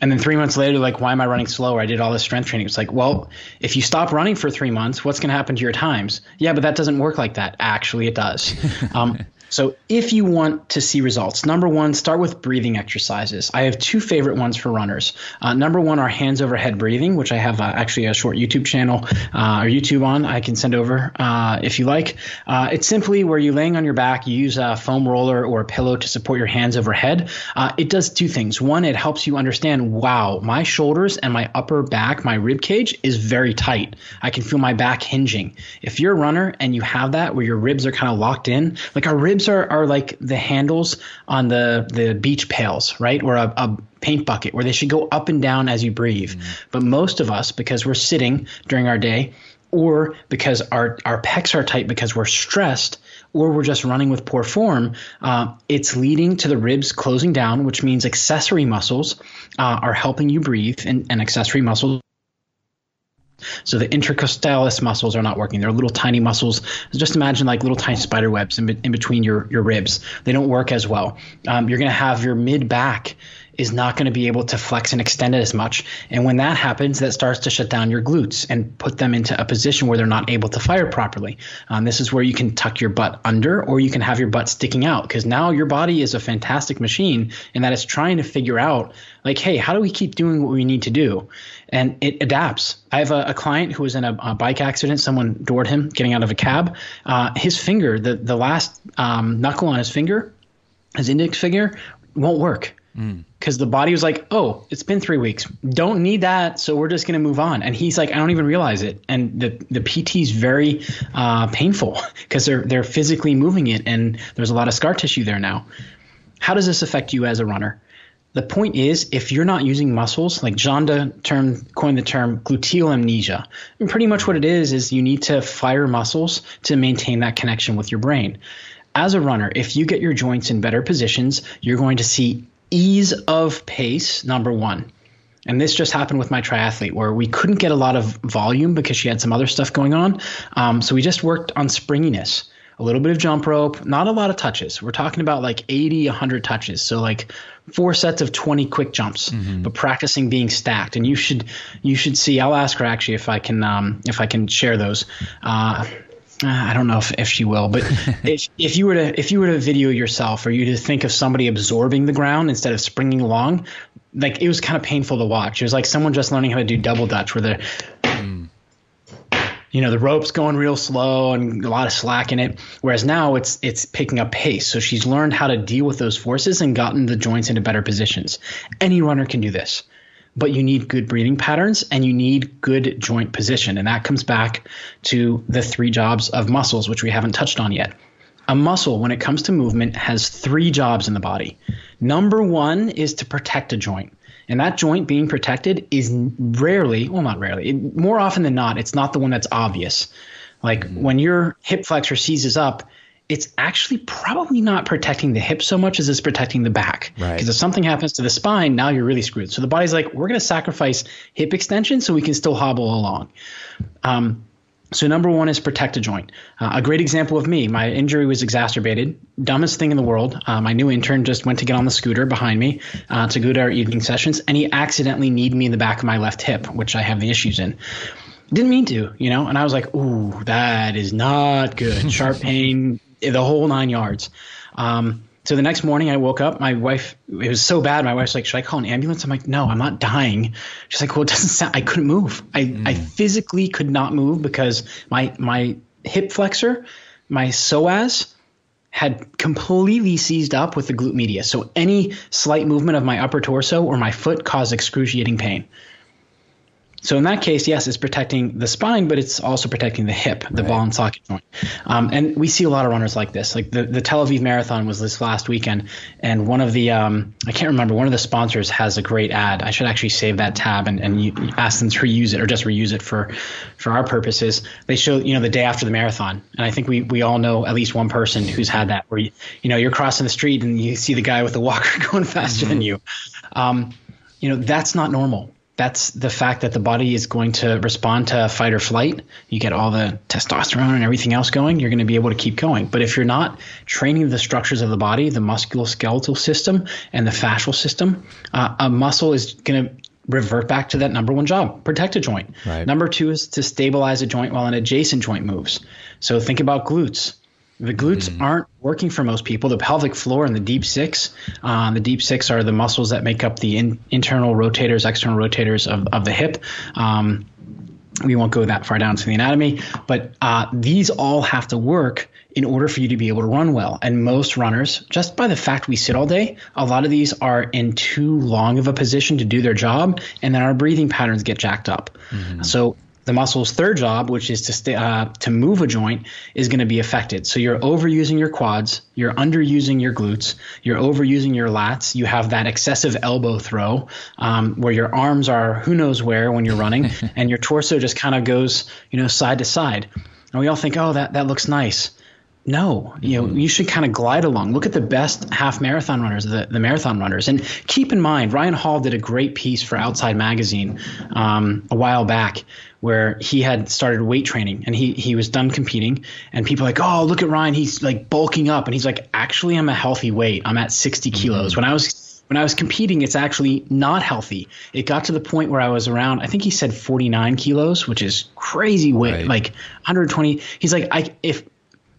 And then three months later, like, why am I running slower? I did all this strength training. It's like, well, if you stop running for three months, what's going to happen to your times? Yeah, but that doesn't work like that. Actually, it does. Um, so if you want to see results, number one, start with breathing exercises. I have two favorite ones for runners. Uh, number one are hands over head breathing, which I have uh, actually a short YouTube channel uh, or YouTube on. I can send over uh, if you like. Uh, it's simply where you're laying on your back, you use a foam roller or a pillow to support your hands overhead. Uh, it does two things. One, it helps you understand, wow, my shoulders and my upper back, my rib cage is very tight. I can feel my back hinging. If you're a runner and you have that where your ribs are kind of locked in, like our ribs are, are like the handles on the, the beach pails, right? Or a, a paint bucket where they should go up and down as you breathe. Mm-hmm. But most of us, because we're sitting during our day, or because our, our pecs are tight because we're stressed, or we're just running with poor form, uh, it's leading to the ribs closing down, which means accessory muscles uh, are helping you breathe, and, and accessory muscles So the intercostalis muscles are not working. They're little tiny muscles. Just imagine like little tiny spider webs in, in between your, your ribs. They don't work as well. Um, you're going to have your mid back is not going to be able to flex and extend it as much. And when that happens, that starts to shut down your glutes and put them into a position where they're not able to fire properly. Um, this is where you can tuck your butt under or you can have your butt sticking out because now your body is a fantastic machine and that it's trying to figure out, like, hey, how do we keep doing what we need to do? And it adapts. I have a, a client who was in a, a, bike accident. Someone doored him getting out of a cab. Uh, his finger, the, the last um, knuckle on his finger, his index finger, won't work because mm. the body was like, "Oh, it's been three weeks. Don't need that, so we're just going to move on." And he's like, "I don't even realize it." And the the PT is very uh, painful because they're they're physically moving it, and there's a lot of scar tissue there now. How does this affect you as a runner? The point is, if you're not using muscles, like Janda term coined the term gluteal amnesia, and pretty much what it is is you need to fire muscles to maintain that connection with your brain as a runner, if you get your joints in better positions, you're going to see ease of pace, number one. And this just happened with my triathlete where we couldn't get a lot of volume because she had some other stuff going on. Um, so we just worked on springiness, a little bit of jump rope, not a lot of touches. We're talking about like 80, 100 touches. So like four sets of 20 quick jumps, mm-hmm. but practicing being stacked. And you should, you should see, I'll ask her actually if I can, um, if I can share those. Uh, uh, I don't know if, if she will, but if, if you were to if you were to video yourself or you to think of somebody absorbing the ground instead of springing along, like it was kind of painful to watch. It was like someone just learning how to do double dutch, where they're. You know, the rope's going real slow and a lot of slack in it. Whereas now it's it's picking up pace. So she's learned how to deal with those forces and gotten the joints into better positions. Any runner can do this but you need good breathing patterns and you need good joint position. And that comes back to the three jobs of muscles, which we haven't touched on yet. A muscle, when it comes to movement, has three jobs in the body. Number one is to protect a joint. And that joint being protected is rarely, well, not rarely, it, more often than not, it's not the one that's obvious. Like mm-hmm. when your hip flexor seizes up, it's actually probably not protecting the hip so much as it's protecting the back. Because right. if something happens to the spine, now you're really screwed. So the body's like, we're going to sacrifice hip extension so we can still hobble along. Um, so number one is protect a joint. Uh, a great example of me, my injury was exacerbated. Dumbest thing in the world. Uh, my new intern just went to get on the scooter behind me uh, to go to our evening sessions, and he accidentally kneed me in the back of my left hip, which I have the issues in. Didn't mean to, you know. And I was like, "Ooh, that is not good. Sharp pain, the whole nine yards. Um, so the next morning I woke up, my wife, it was so bad. My wife's like, should I call an ambulance? I'm like, no, I'm not dying. She's like, well, it doesn't sound, I couldn't move. I, mm. I physically could not move because my, my hip flexor, my psoas had completely seized up with the glute medius. So any slight movement of my upper torso or my foot caused excruciating pain. So in that case, yes, it's protecting the spine, but it's also protecting the hip, the right. ball and socket joint. Um, and we see a lot of runners like this. Like the, the Tel Aviv Marathon was this last weekend, and one of the um, I can't remember one of the sponsors has a great ad. I should actually save that tab and, and you, ask them to reuse it or just reuse it for for our purposes. They show you know the day after the marathon, and I think we we all know at least one person who's had that where you, you know you're crossing the street and you see the guy with the walker going faster mm-hmm. than you. Um, you know that's not normal that's the fact that the body is going to respond to fight or flight. You get all the testosterone and everything else going, you're going to be able to keep going. But if you're not training the structures of the body, the musculoskeletal system and the fascial system, uh, a muscle is going to revert back to that number one job protect a joint. Right. Number two is to stabilize a joint while an adjacent joint moves. So think about glutes. The glutes mm aren't working for most people. The pelvic floor and the deep six, uh, the deep six are the muscles that make up the in, internal rotators, external rotators of, of the hip. Um, we won't go that far down to the anatomy, but uh, these all have to work in order for you to be able to run well. And most runners, just by the fact we sit all day, a lot of these are in too long of a position to do their job, and then our breathing patterns get jacked up. Mm-hmm. So the muscle's third job, which is to stay, uh, to move a joint, is going to be affected. So you're overusing your quads, you're underusing your glutes, you're overusing your lats. You have that excessive elbow throw um, where your arms are who knows where when you're running, and your torso just kind of goes you know side to side. And we all think, oh, that that looks nice. No, you know, you should kind of glide along. Look at the best half marathon runners, the, the marathon runners. And keep in mind, Ryan Hall did a great piece for Outside Magazine um, a while back where he had started weight training and he he was done competing and people like oh look at Ryan. He's like bulking up. And he's like actually I'm a healthy weight. I'm at 60 kilos. Mm-hmm. when I was when I was competing it's actually not healthy. It got to the point where I was around I think he said 49 kilos which is crazy weight right. like 120 he's like I if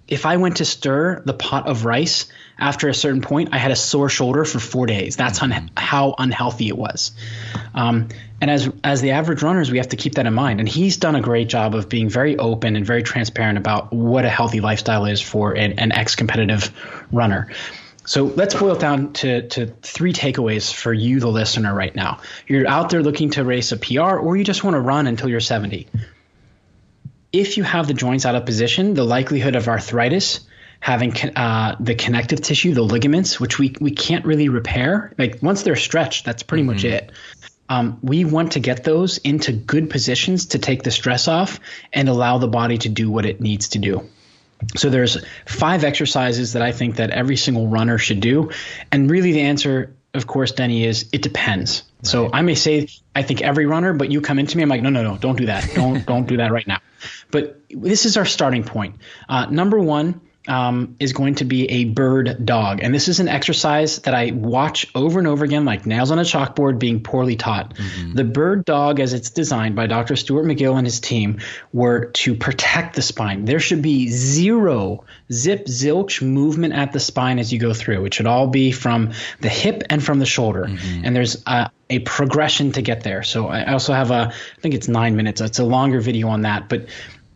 if I went to stir the pot of rice after a certain point, I had a sore shoulder for four days. That's un- how unhealthy it was. Um, and as as the average runners, we have to keep that in mind. And he's done a great job of being very open and very transparent about what a healthy lifestyle is for an, an ex-competitive runner. So let's boil it down to, to three takeaways for you, the listener, right now. You're out there looking to race a PR, or you just want to run until you're 70 if you have the joints out of position, the likelihood of arthritis, having uh, the connective tissue, the ligaments, which we, we can't really repair, like once they're stretched, that's pretty mm-hmm. much it. Um, we want to get those into good positions to take the stress off and allow the body to do what it needs to do. So there's five exercises that I think that every single runner should do, and really the answer, of course, Denny is it depends. Right. So I may say I think every runner, but you come into me, I'm like, no, no, no, don't do that, don't don't do that right now. But this is our starting point. Uh, number one um, is going to be a bird dog. And this is an exercise that I watch over and over again, like nails on a chalkboard being poorly taught. Mm-hmm. The bird dog, as it's designed by Dr. Stuart McGill and his team, were to protect the spine. There should be zero zip zilch movement at the spine as you go through. It should all be from the hip and from the shoulder. Mm-hmm. And there's a, a progression to get there. So I also have a, I think it's nine minutes. It's a longer video on that, but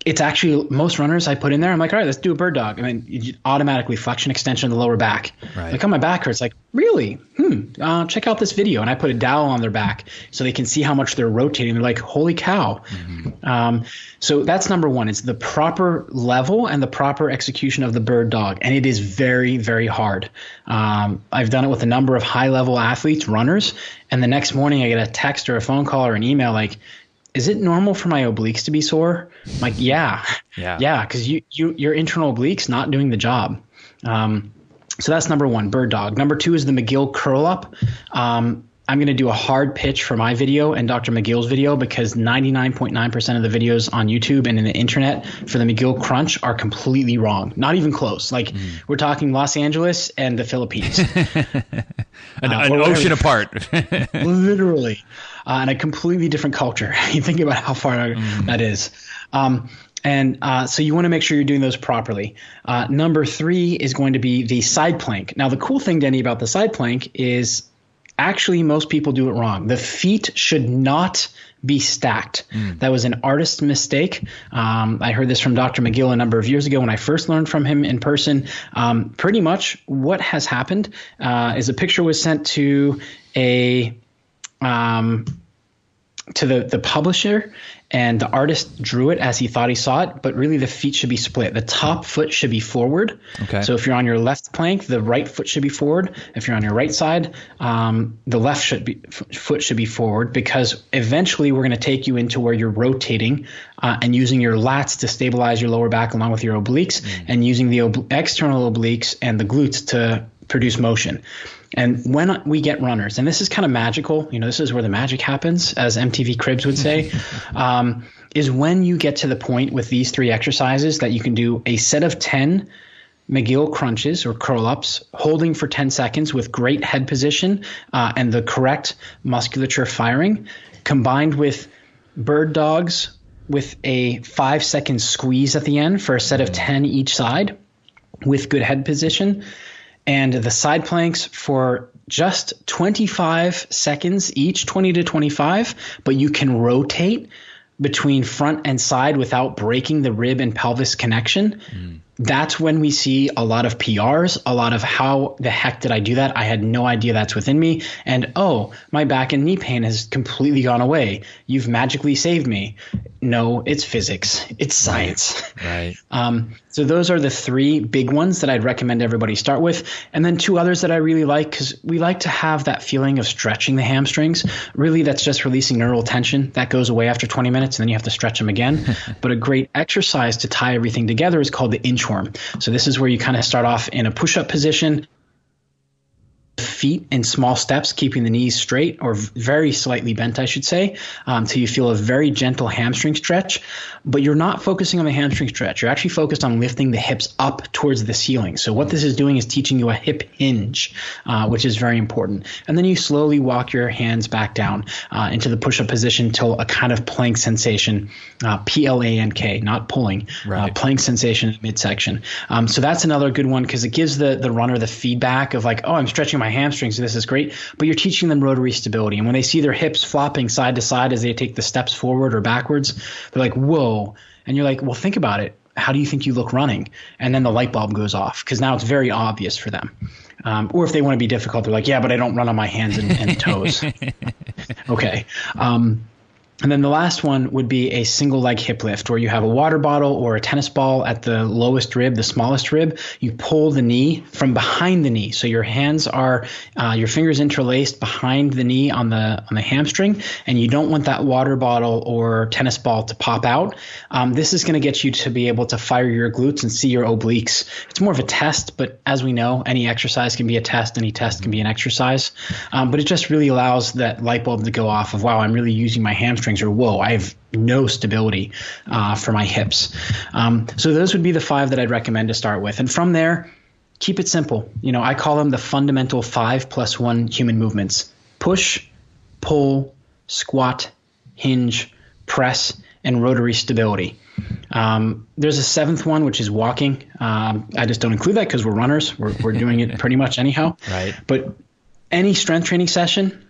it's actually most runners I put in there. I'm like, all right, let's do a bird dog. I mean, automatically flexion extension of the lower back. Right. Like, on my back hurts. Like, really? Hmm. Uh, check out this video. And I put a dowel on their back so they can see how much they're rotating. They're like, holy cow. Mm-hmm. Um, so that's number one. It's the proper level and the proper execution of the bird dog. And it is very, very hard. Um, I've done it with a number of high level athletes, runners. And the next morning I get a text or a phone call or an email like, is it normal for my obliques to be sore? I'm like, yeah, yeah, yeah, because you, you your internal obliques not doing the job. Um, so that's number one, bird dog. Number two is the McGill curl up. Um, I'm going to do a hard pitch for my video and Dr. McGill's video because 99.9% of the videos on YouTube and in the internet for the McGill crunch are completely wrong. Not even close. Like mm. we're talking Los Angeles and the Philippines. an, uh, an ocean apart. literally uh, and a completely different culture. you think about how far mm. that is. Um, and uh, so you want to make sure you're doing those properly. Uh, number three is going to be the side plank. Now, the cool thing, Denny, about the side plank is actually most people do it wrong. The feet should not be stacked. Mm. That was an artist's mistake. Um, I heard this from Dr. McGill a number of years ago when I first learned from him in person. Um, pretty much what has happened uh, is a picture was sent to a um, to the, the publisher and the artist drew it as he thought he saw it, but really the feet should be split. The top foot should be forward. Okay. So if you're on your left plank, the right foot should be forward. If you're on your right side, um, the left should be, foot should be forward because eventually we're going to take you into where you're rotating uh, and using your lats to stabilize your lower back along with your obliques mm. and using the ob- external obliques and the glutes to produce motion. And when we get runners, and this is kind of magical, you know, this is where the magic happens, as MTV Cribs would say, um, is when you get to the point with these three exercises that you can do a set of 10 McGill crunches or curl ups, holding for 10 seconds with great head position uh, and the correct musculature firing, combined with bird dogs with a five second squeeze at the end for a set of 10 each side with good head position and the side planks for just 25 seconds each, 20 to 25, but you can rotate between front and side without breaking the rib and pelvis connection. Mm that's when we see a lot of PRs, a lot of how the heck did I do that? I had no idea that's within me. And oh, my back and knee pain has completely gone away. You've magically saved me. No, it's physics, it's science. Right. Um, so those are the three big ones that I'd recommend everybody start with. And then two others that I really like because we like to have that feeling of stretching the hamstrings. Really, that's just releasing neural tension. That goes away after 20 minutes and then you have to stretch them again. but a great exercise to tie everything together is called the inch inchworm. So this is where you kind of start off in a push-up position feet in small steps, keeping the knees straight or very slightly bent, I should say, um, till you feel a very gentle hamstring stretch. But you're not focusing on the hamstring stretch. You're actually focused on lifting the hips up towards the ceiling. So what this is doing is teaching you a hip hinge, uh, which is very important. And then you slowly walk your hands back down uh, into the push-up position till a kind of plank sensation, uh, P-L-A-N-K, not pulling, uh, right. plank sensation in midsection. Um, so that's another good one because it gives the the runner the feedback of like, oh, I'm stretching my hamstrings, so this is great. But you're teaching them rotary stability, and when they see their hips flopping side to side as they take the steps forward or backwards, they're like, whoa. And you're like, well, think about it. How do you think you look running? And then the light bulb goes off because now it's very obvious for them. Um, or if they want to be difficult, they're like, yeah, but I don't run on my hands and, and toes. okay. Um, and then the last one would be a single leg hip lift where you have a water bottle or a tennis ball at the lowest rib, the smallest rib. You pull the knee from behind the knee. So your hands are, uh, your fingers interlaced behind the knee on the, on the hamstring. And you don't want that water bottle or tennis ball to pop out. Um, this is going to get you to be able to fire your glutes and see your obliques. It's more of a test, but as we know, any exercise can be a test, any test can be an exercise. Um, but it just really allows that light bulb to go off of, wow, I'm really using my hamstring hamstrings or whoa, I have no stability uh, for my hips. Um, so those would be the five that I'd recommend to start with. And from there, keep it simple. You know, I call them the fundamental five plus one human movements push, pull, squat, hinge, press, and rotary stability. Um, there's a seventh one, which is walking. Um, I just don't include that because we're runners. We're, we're doing it pretty much anyhow. Right. But any strength training session,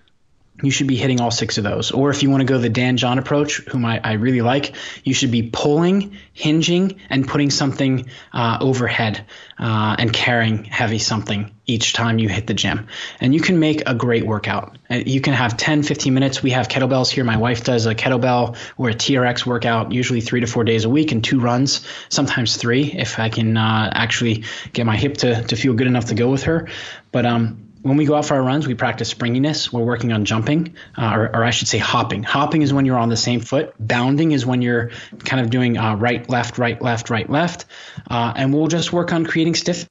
you should be hitting all six of those. Or if you want to go the Dan John approach, whom I, I really like, you should be pulling, hinging, and putting something uh, overhead uh, and carrying heavy something each time you hit the gym. And you can make a great workout. Uh, you can have 10, 15 minutes. We have kettlebells here. My wife does a kettlebell or a TRX workout, usually three to four days a week and two runs, sometimes three if I can uh, actually get my hip to, to feel good enough to go with her. But um, when we go out for our runs, we practice springiness. We're working on jumping, uh, or, or, I should say hopping. Hopping is when you're on the same foot. Bounding is when you're kind of doing uh, right, left, right, left, right, left. Uh, and we'll just work on creating stiff.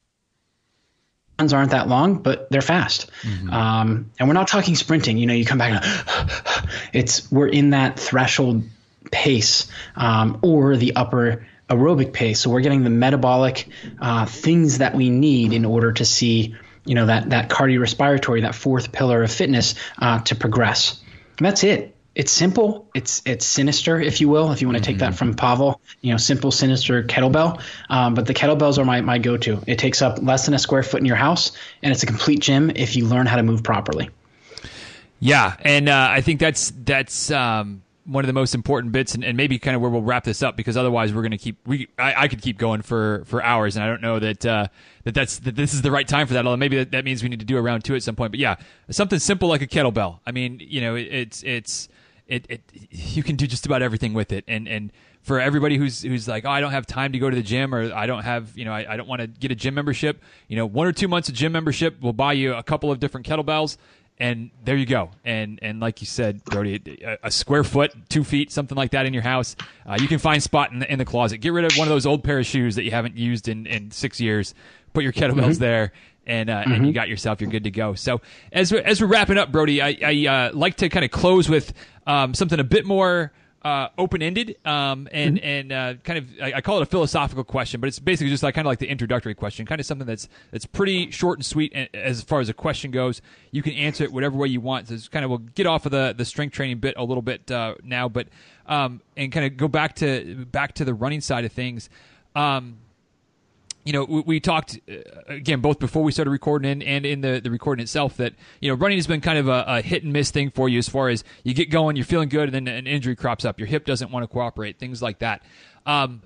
Runs aren't that long, but they're fast. Mm-hmm. Um, and we're not talking sprinting. You know, you come back and it's we're in that threshold pace um, or the upper aerobic pace. So we're getting the metabolic uh, things that we need in order to see you know that that cardiorespiratory, that fourth pillar of fitness, uh, to progress. And that's it. It's simple. It's it's sinister, if you will, if you want to take mm-hmm. that from Pavel. You know, simple, sinister kettlebell. Um, but the kettlebells are my my go-to. It takes up less than a square foot in your house, and it's a complete gym if you learn how to move properly. Yeah, and uh, I think that's that's um, one of the most important bits, and, and, maybe kind of where we'll wrap this up because otherwise we're going to keep. We I, I, could keep going for for hours, and I don't know that uh, that that's that this is the right time for that. Although maybe that, that means we need to do a round two at some point. But yeah, something simple like a kettlebell. I mean, you know, it, it's it's it, it you can do just about everything with it, and and for everybody who's who's like, oh, I don't have time to go to the gym, or I don't have, you know, I, I don't want to get a gym membership. You know, one or two months of gym membership will buy you a couple of different kettlebells, and there you go. And and like you said, Brodie, a, a square foot, two feet, something like that in your house, uh, you can find spot in the, in the closet. Get rid of one of those old pair of shoes that you haven't used in, in six years. Put your kettlebells mm-hmm. there, and uh, mm-hmm. and you got yourself. You're good to go. So as we're, as we're wrapping up, Brodie, I, I uh, like to kind of close with um, something a bit more uh, open ended um, and mm-hmm. and uh, kind of I, I, call it a philosophical question, but it's basically just like kind of like the introductory question, kind of something that's that's pretty short and sweet as far as a question goes. You can answer it whatever way you want. So it's kind of we'll get off of the the strength training bit a little bit uh, now, but um, and kind of go back to back to the running side of things. Um, you know, we, we talked uh, again both before we started recording and, and in the, the recording itself that you know running has been kind of a, a, hit and miss thing for you as far as you get going, you're feeling good, and then an injury crops up, your hip doesn't want to cooperate, things like that. Um,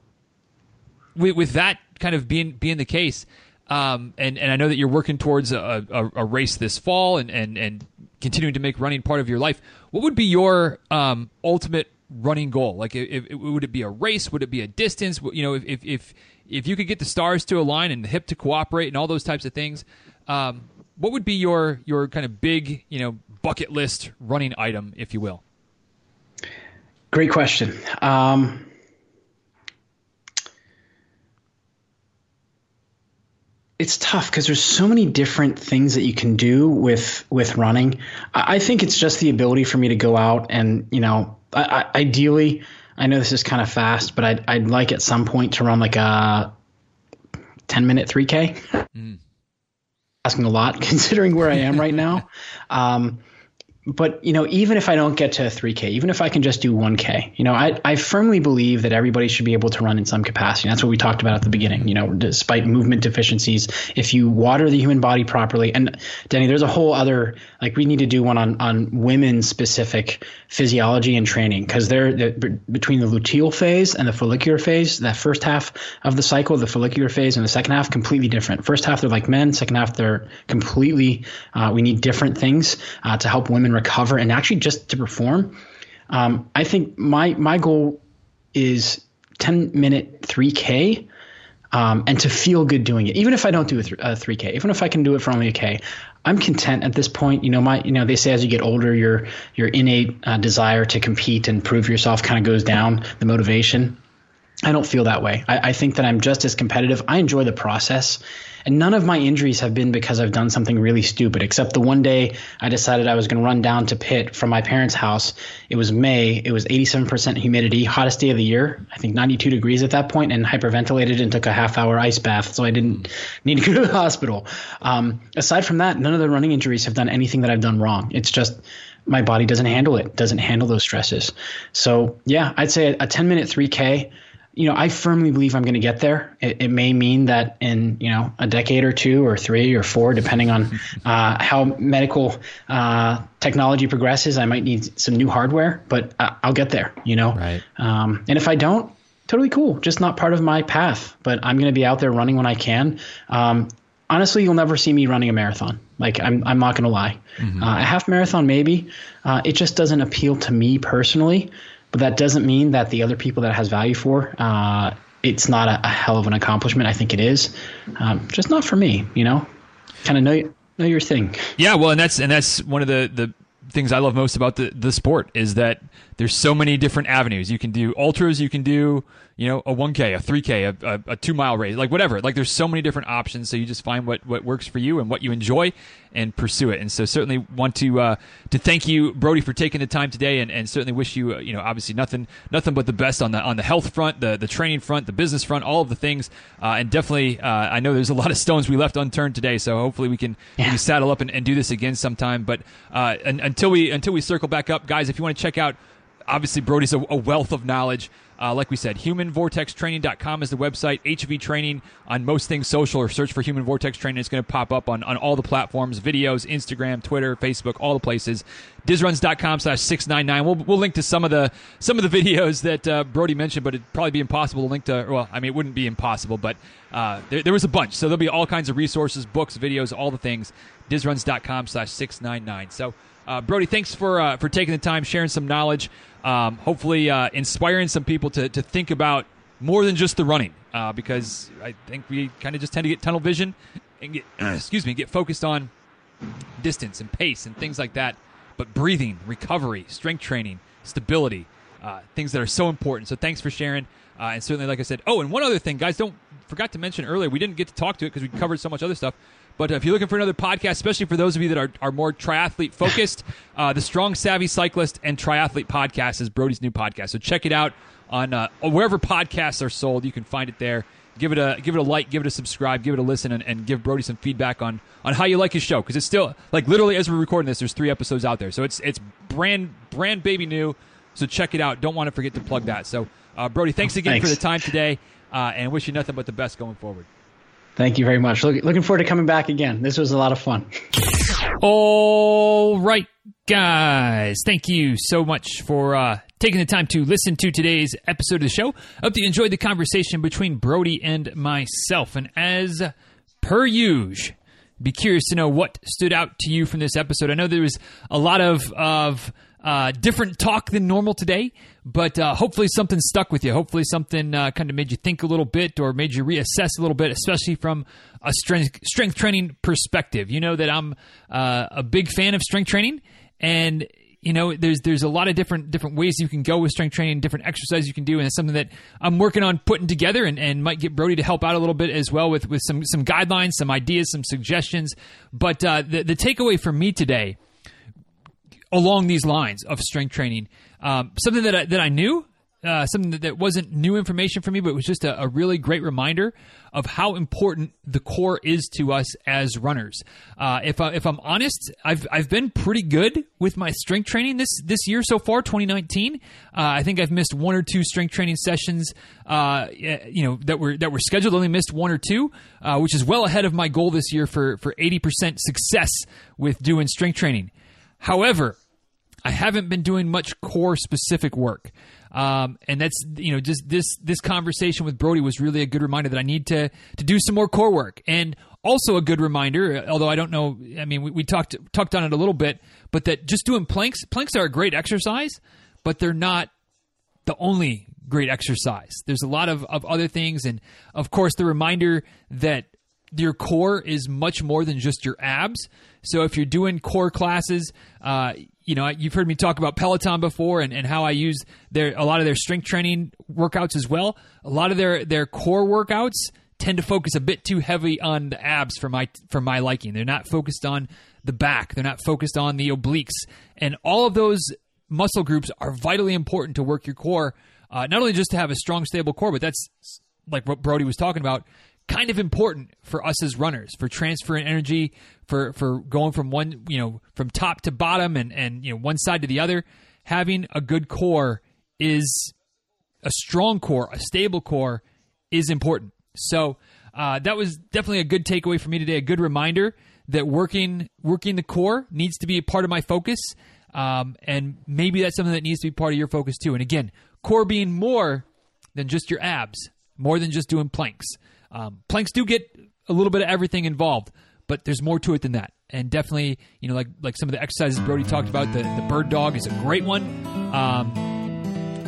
with, with that kind of being being the case, um, and and I know that you're working towards a, a, a, race this fall and, and and continuing to make running part of your life. What would be your um, ultimate running goal? Like, if, if, would it be a race? Would it be a distance? You know, if, if, if if you could get the stars to align and the hip to cooperate and all those types of things, um, what would be your your kind of big you know bucket list running item, if you will? Great question. Um, it's tough because there's so many different things that you can do with with running. I, I think it's just the ability for me to go out and you know, I, I, ideally, I know this is kind of fast, but I'd I'd like at some point to run like a 10 minute 3K. Mm. Asking a lot considering where I am right now. Um, but you know, even if I don't get to 3K, even if I can just do 1K, you know, I, I firmly believe that everybody should be able to run in some capacity. That's what we talked about at the beginning. You know, despite movement deficiencies, if you water the human body properly, and Denny, there's a whole other like we need to do one on on women specific physiology and training because they're, between the luteal phase and the follicular phase. That first half of the cycle, the follicular phase, and the second half completely different. First half they're like men. Second half they're completely. Uh, we need different things uh, to help women recover and actually just to perform. Um, I think my my goal is 10 minute 3K. Um, and to feel good doing it, even if I don't do a, th- a 3K, even if I can do it for only a K, I'm content at this point. You know, my you know they say as you get older, your your innate uh, desire to compete and prove yourself kind of goes down. The motivation. I don't feel that way. I, I think that I'm just as competitive. I enjoy the process. And none of my injuries have been because I've done something really stupid, except the one day I decided I was going to run down to Pitt from my parents' house. It was May. It was 87% humidity, hottest day of the year. I think 92 degrees at that point, and hyperventilated and took a half hour ice bath. So I didn't need to go to the hospital. Um, aside from that, none of the running injuries have done anything that I've done wrong. It's just my body doesn't handle it, doesn't handle those stresses. So yeah, I'd say a 10 minute 3K you know, I firmly believe I'm going to get there. It, it, may mean that in you know a decade or two or three or four, depending on uh, how medical uh, technology progresses, I might need some new hardware, but I, will get there. You know, right. Um, and if I don't, totally cool. Just not part of my path. But I'm going to be out there running when I can. Um, honestly, you'll never see me running a marathon. Like I'm, I'm not going to lie. Mm-hmm. Uh, a half marathon, maybe. Uh, it just doesn't appeal to me personally. But that doesn't mean that the other people that has value for, uh, it's not a, a, hell of an accomplishment. I think it is, um, just not for me. You know, kind of know know your thing. Yeah, well, and that's and that's one of the the things I love most about the the sport is that there's so many different avenues. You can do ultras, you can do you know, a 1K, a 3K, a, a, a, two mile race, like whatever. Like there's so many different options. So you just find what, what works for you and what you enjoy and pursue it. And so certainly want to, uh, to thank you, Brodie, for taking the time today and, and certainly wish you, uh, you know, obviously nothing, nothing but the best on the, on the health front, the, the training front, the business front, all of the things. Uh, and definitely, uh, I know there's a lot of stones we left unturned today. So hopefully we can yeah. saddle up and, and, do this again sometime. But, uh, and, until we, until we circle back up, guys, if you want to check out, obviously Brodie's a, a wealth of knowledge. Uh, like we said, humanvortextraining.com is the website. HV Training on most things social or search for Human Vortex Training. It's going to pop up on, on all the platforms, videos, Instagram, Twitter, Facebook, all the places. Dizruns.com slash 699. We'll, we'll link to some of the some of the videos that uh, Brodie mentioned, but it'd probably be impossible to link to. Well, I mean, it wouldn't be impossible, but uh, there, there was a bunch. So there'll be all kinds of resources, books, videos, all the things. Dizruns.com slash 699. So, uh, Brodie, thanks for, uh, for taking the time, sharing some knowledge um, hopefully uh, inspiring some people to, to think about more than just the running uh, because I think we kind of just tend to get tunnel vision and get excuse me get focused on distance and pace and things like that. But breathing recovery strength training stability uh, things that are so important. So thanks for sharing. Uh, and certainly like i said oh and one other thing guys don't forgot to mention earlier we didn't get to talk to it because we covered so much other stuff but if you're looking for another podcast, especially for those of you that are, are more triathlete focused, uh, the Strong Savvy Cyclist and Triathlete podcast is Brodie's new podcast. So check it out on uh, wherever podcasts are sold. You can find it there. Give it a give it a like, give it a subscribe, give it a listen, and, and give Brody some feedback on on how you like his show because it's still like literally as we're recording this, there's three episodes out there, so it's it's brand brand baby new. So check it out. Don't want to forget to plug that. So uh, Brodie, thanks again thanks. for the time today, uh, and wish you nothing but the best going forward. Thank you very much. Look, looking forward to coming back again. This was a lot of fun. All right, guys. Thank you so much for uh, taking the time to listen to today's episode of the show. Hope you enjoyed the conversation between Brodie and myself. And as per usual, be curious to know what stood out to you from this episode. I know there was a lot of of uh, different talk than normal today, but uh, hopefully something stuck with you. Hopefully something uh, kind of made you think a little bit or made you reassess a little bit, especially from a strength strength training perspective. You know that I'm uh, a big fan of strength training, and You know, there's there's a lot of different different ways you can go with strength training, different exercises you can do, and it's something that I'm working on putting together, and, and might get Brodie to help out a little bit as well with with some some guidelines, some ideas, some suggestions. But uh, the the takeaway for me today, along these lines of strength training, um, something that I, that I knew uh, something that, that, wasn't new information for me, but it was just a, a, really great reminder of how important the core is to us as runners. Uh, if I, if I'm honest, I've I've been pretty good with my strength training this this year so far, 2019. Uh, I think I've missed one or two strength training sessions, uh, you know, that were that were scheduled. Only missed one or two, uh, which is well ahead of my goal this year for for 80% success with doing strength training. However, I haven't been doing much core specific work. Um, and that's you know just this this conversation with Brodie was really a good reminder that I need to to do some more core work, and also a good reminder. Although I don't know, I mean we, we talked talked on it a little bit, but that just doing planks planks are a great exercise, but they're not the only great exercise. There's a lot of, of other things, and of course the reminder that your core is much more than just your abs. So if you're doing core classes, uh, you know, you've heard me talk about Peloton before and, and how I use their a lot of their strength training workouts as well. A lot of their their core workouts tend to focus a bit too heavy on the abs for my for my liking. They're not focused on the back. They're not focused on the obliques. And all of those muscle groups are vitally important to work your core. Uh, not only just to have a strong, stable core, but that's like what Brodie was talking about kind of important for us as runners for transferring energy for for going from one you know from top to bottom and and you know one side to the other. Having a good core is a strong core a stable core is important. So uh, that was definitely a good takeaway for me today a good reminder that working working the core needs to be a part of my focus um, and maybe that's something that needs to be part of your focus too. And again core being more than just your abs more than just doing planks um, planks do get a little bit of everything involved, but there's more to it than that. And definitely, you know, like like some of the exercises Brodie talked about, the, the bird dog is a great one. Um,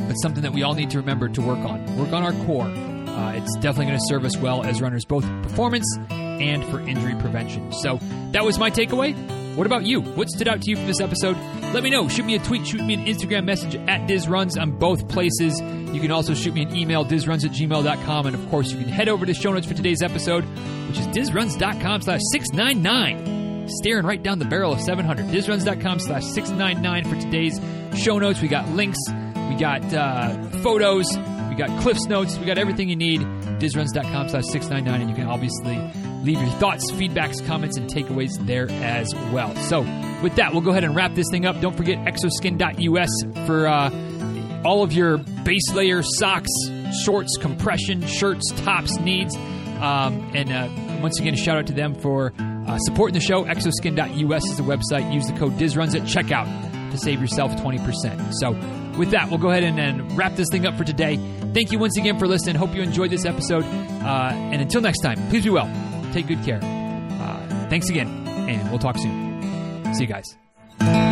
but something that we all need to remember to work on. Work on our core. Uh, it's definitely going to serve us well as runners, both performance and for injury prevention. So that was my takeaway. What about you? What stood out to you from this episode? Let me know. Shoot me a tweet, shoot me an Instagram message at DizRuns on both places. You can also shoot me an email, dizruns at gmail.com. And of course, you can head over to show notes for today's episode, which is dizruns.com slash 699. Staring right down the barrel of 700. Dizruns.com slash 699 for today's show notes. We got links, we got uh, photos, we got Cliff's notes, we got everything you need. Dizruns.com slash 699. And you can obviously leave your thoughts, feedbacks, comments, and takeaways there as well. So, with that, we'll go ahead and wrap this thing up. Don't forget xoskin.us for uh, all of your base layer socks, shorts, compression, shirts, tops needs. Um, and uh, once again, a shout out to them for uh, supporting the show. xoskin.us is the website. Use the code DizRuns at checkout to save yourself 20%. So, with that, we'll go ahead and, and, wrap this thing up for today. Thank you once again for listening. Hope you enjoyed this episode. Uh, and until next time, please be well. Take good care. Uh, thanks again, and we'll talk soon. See you guys.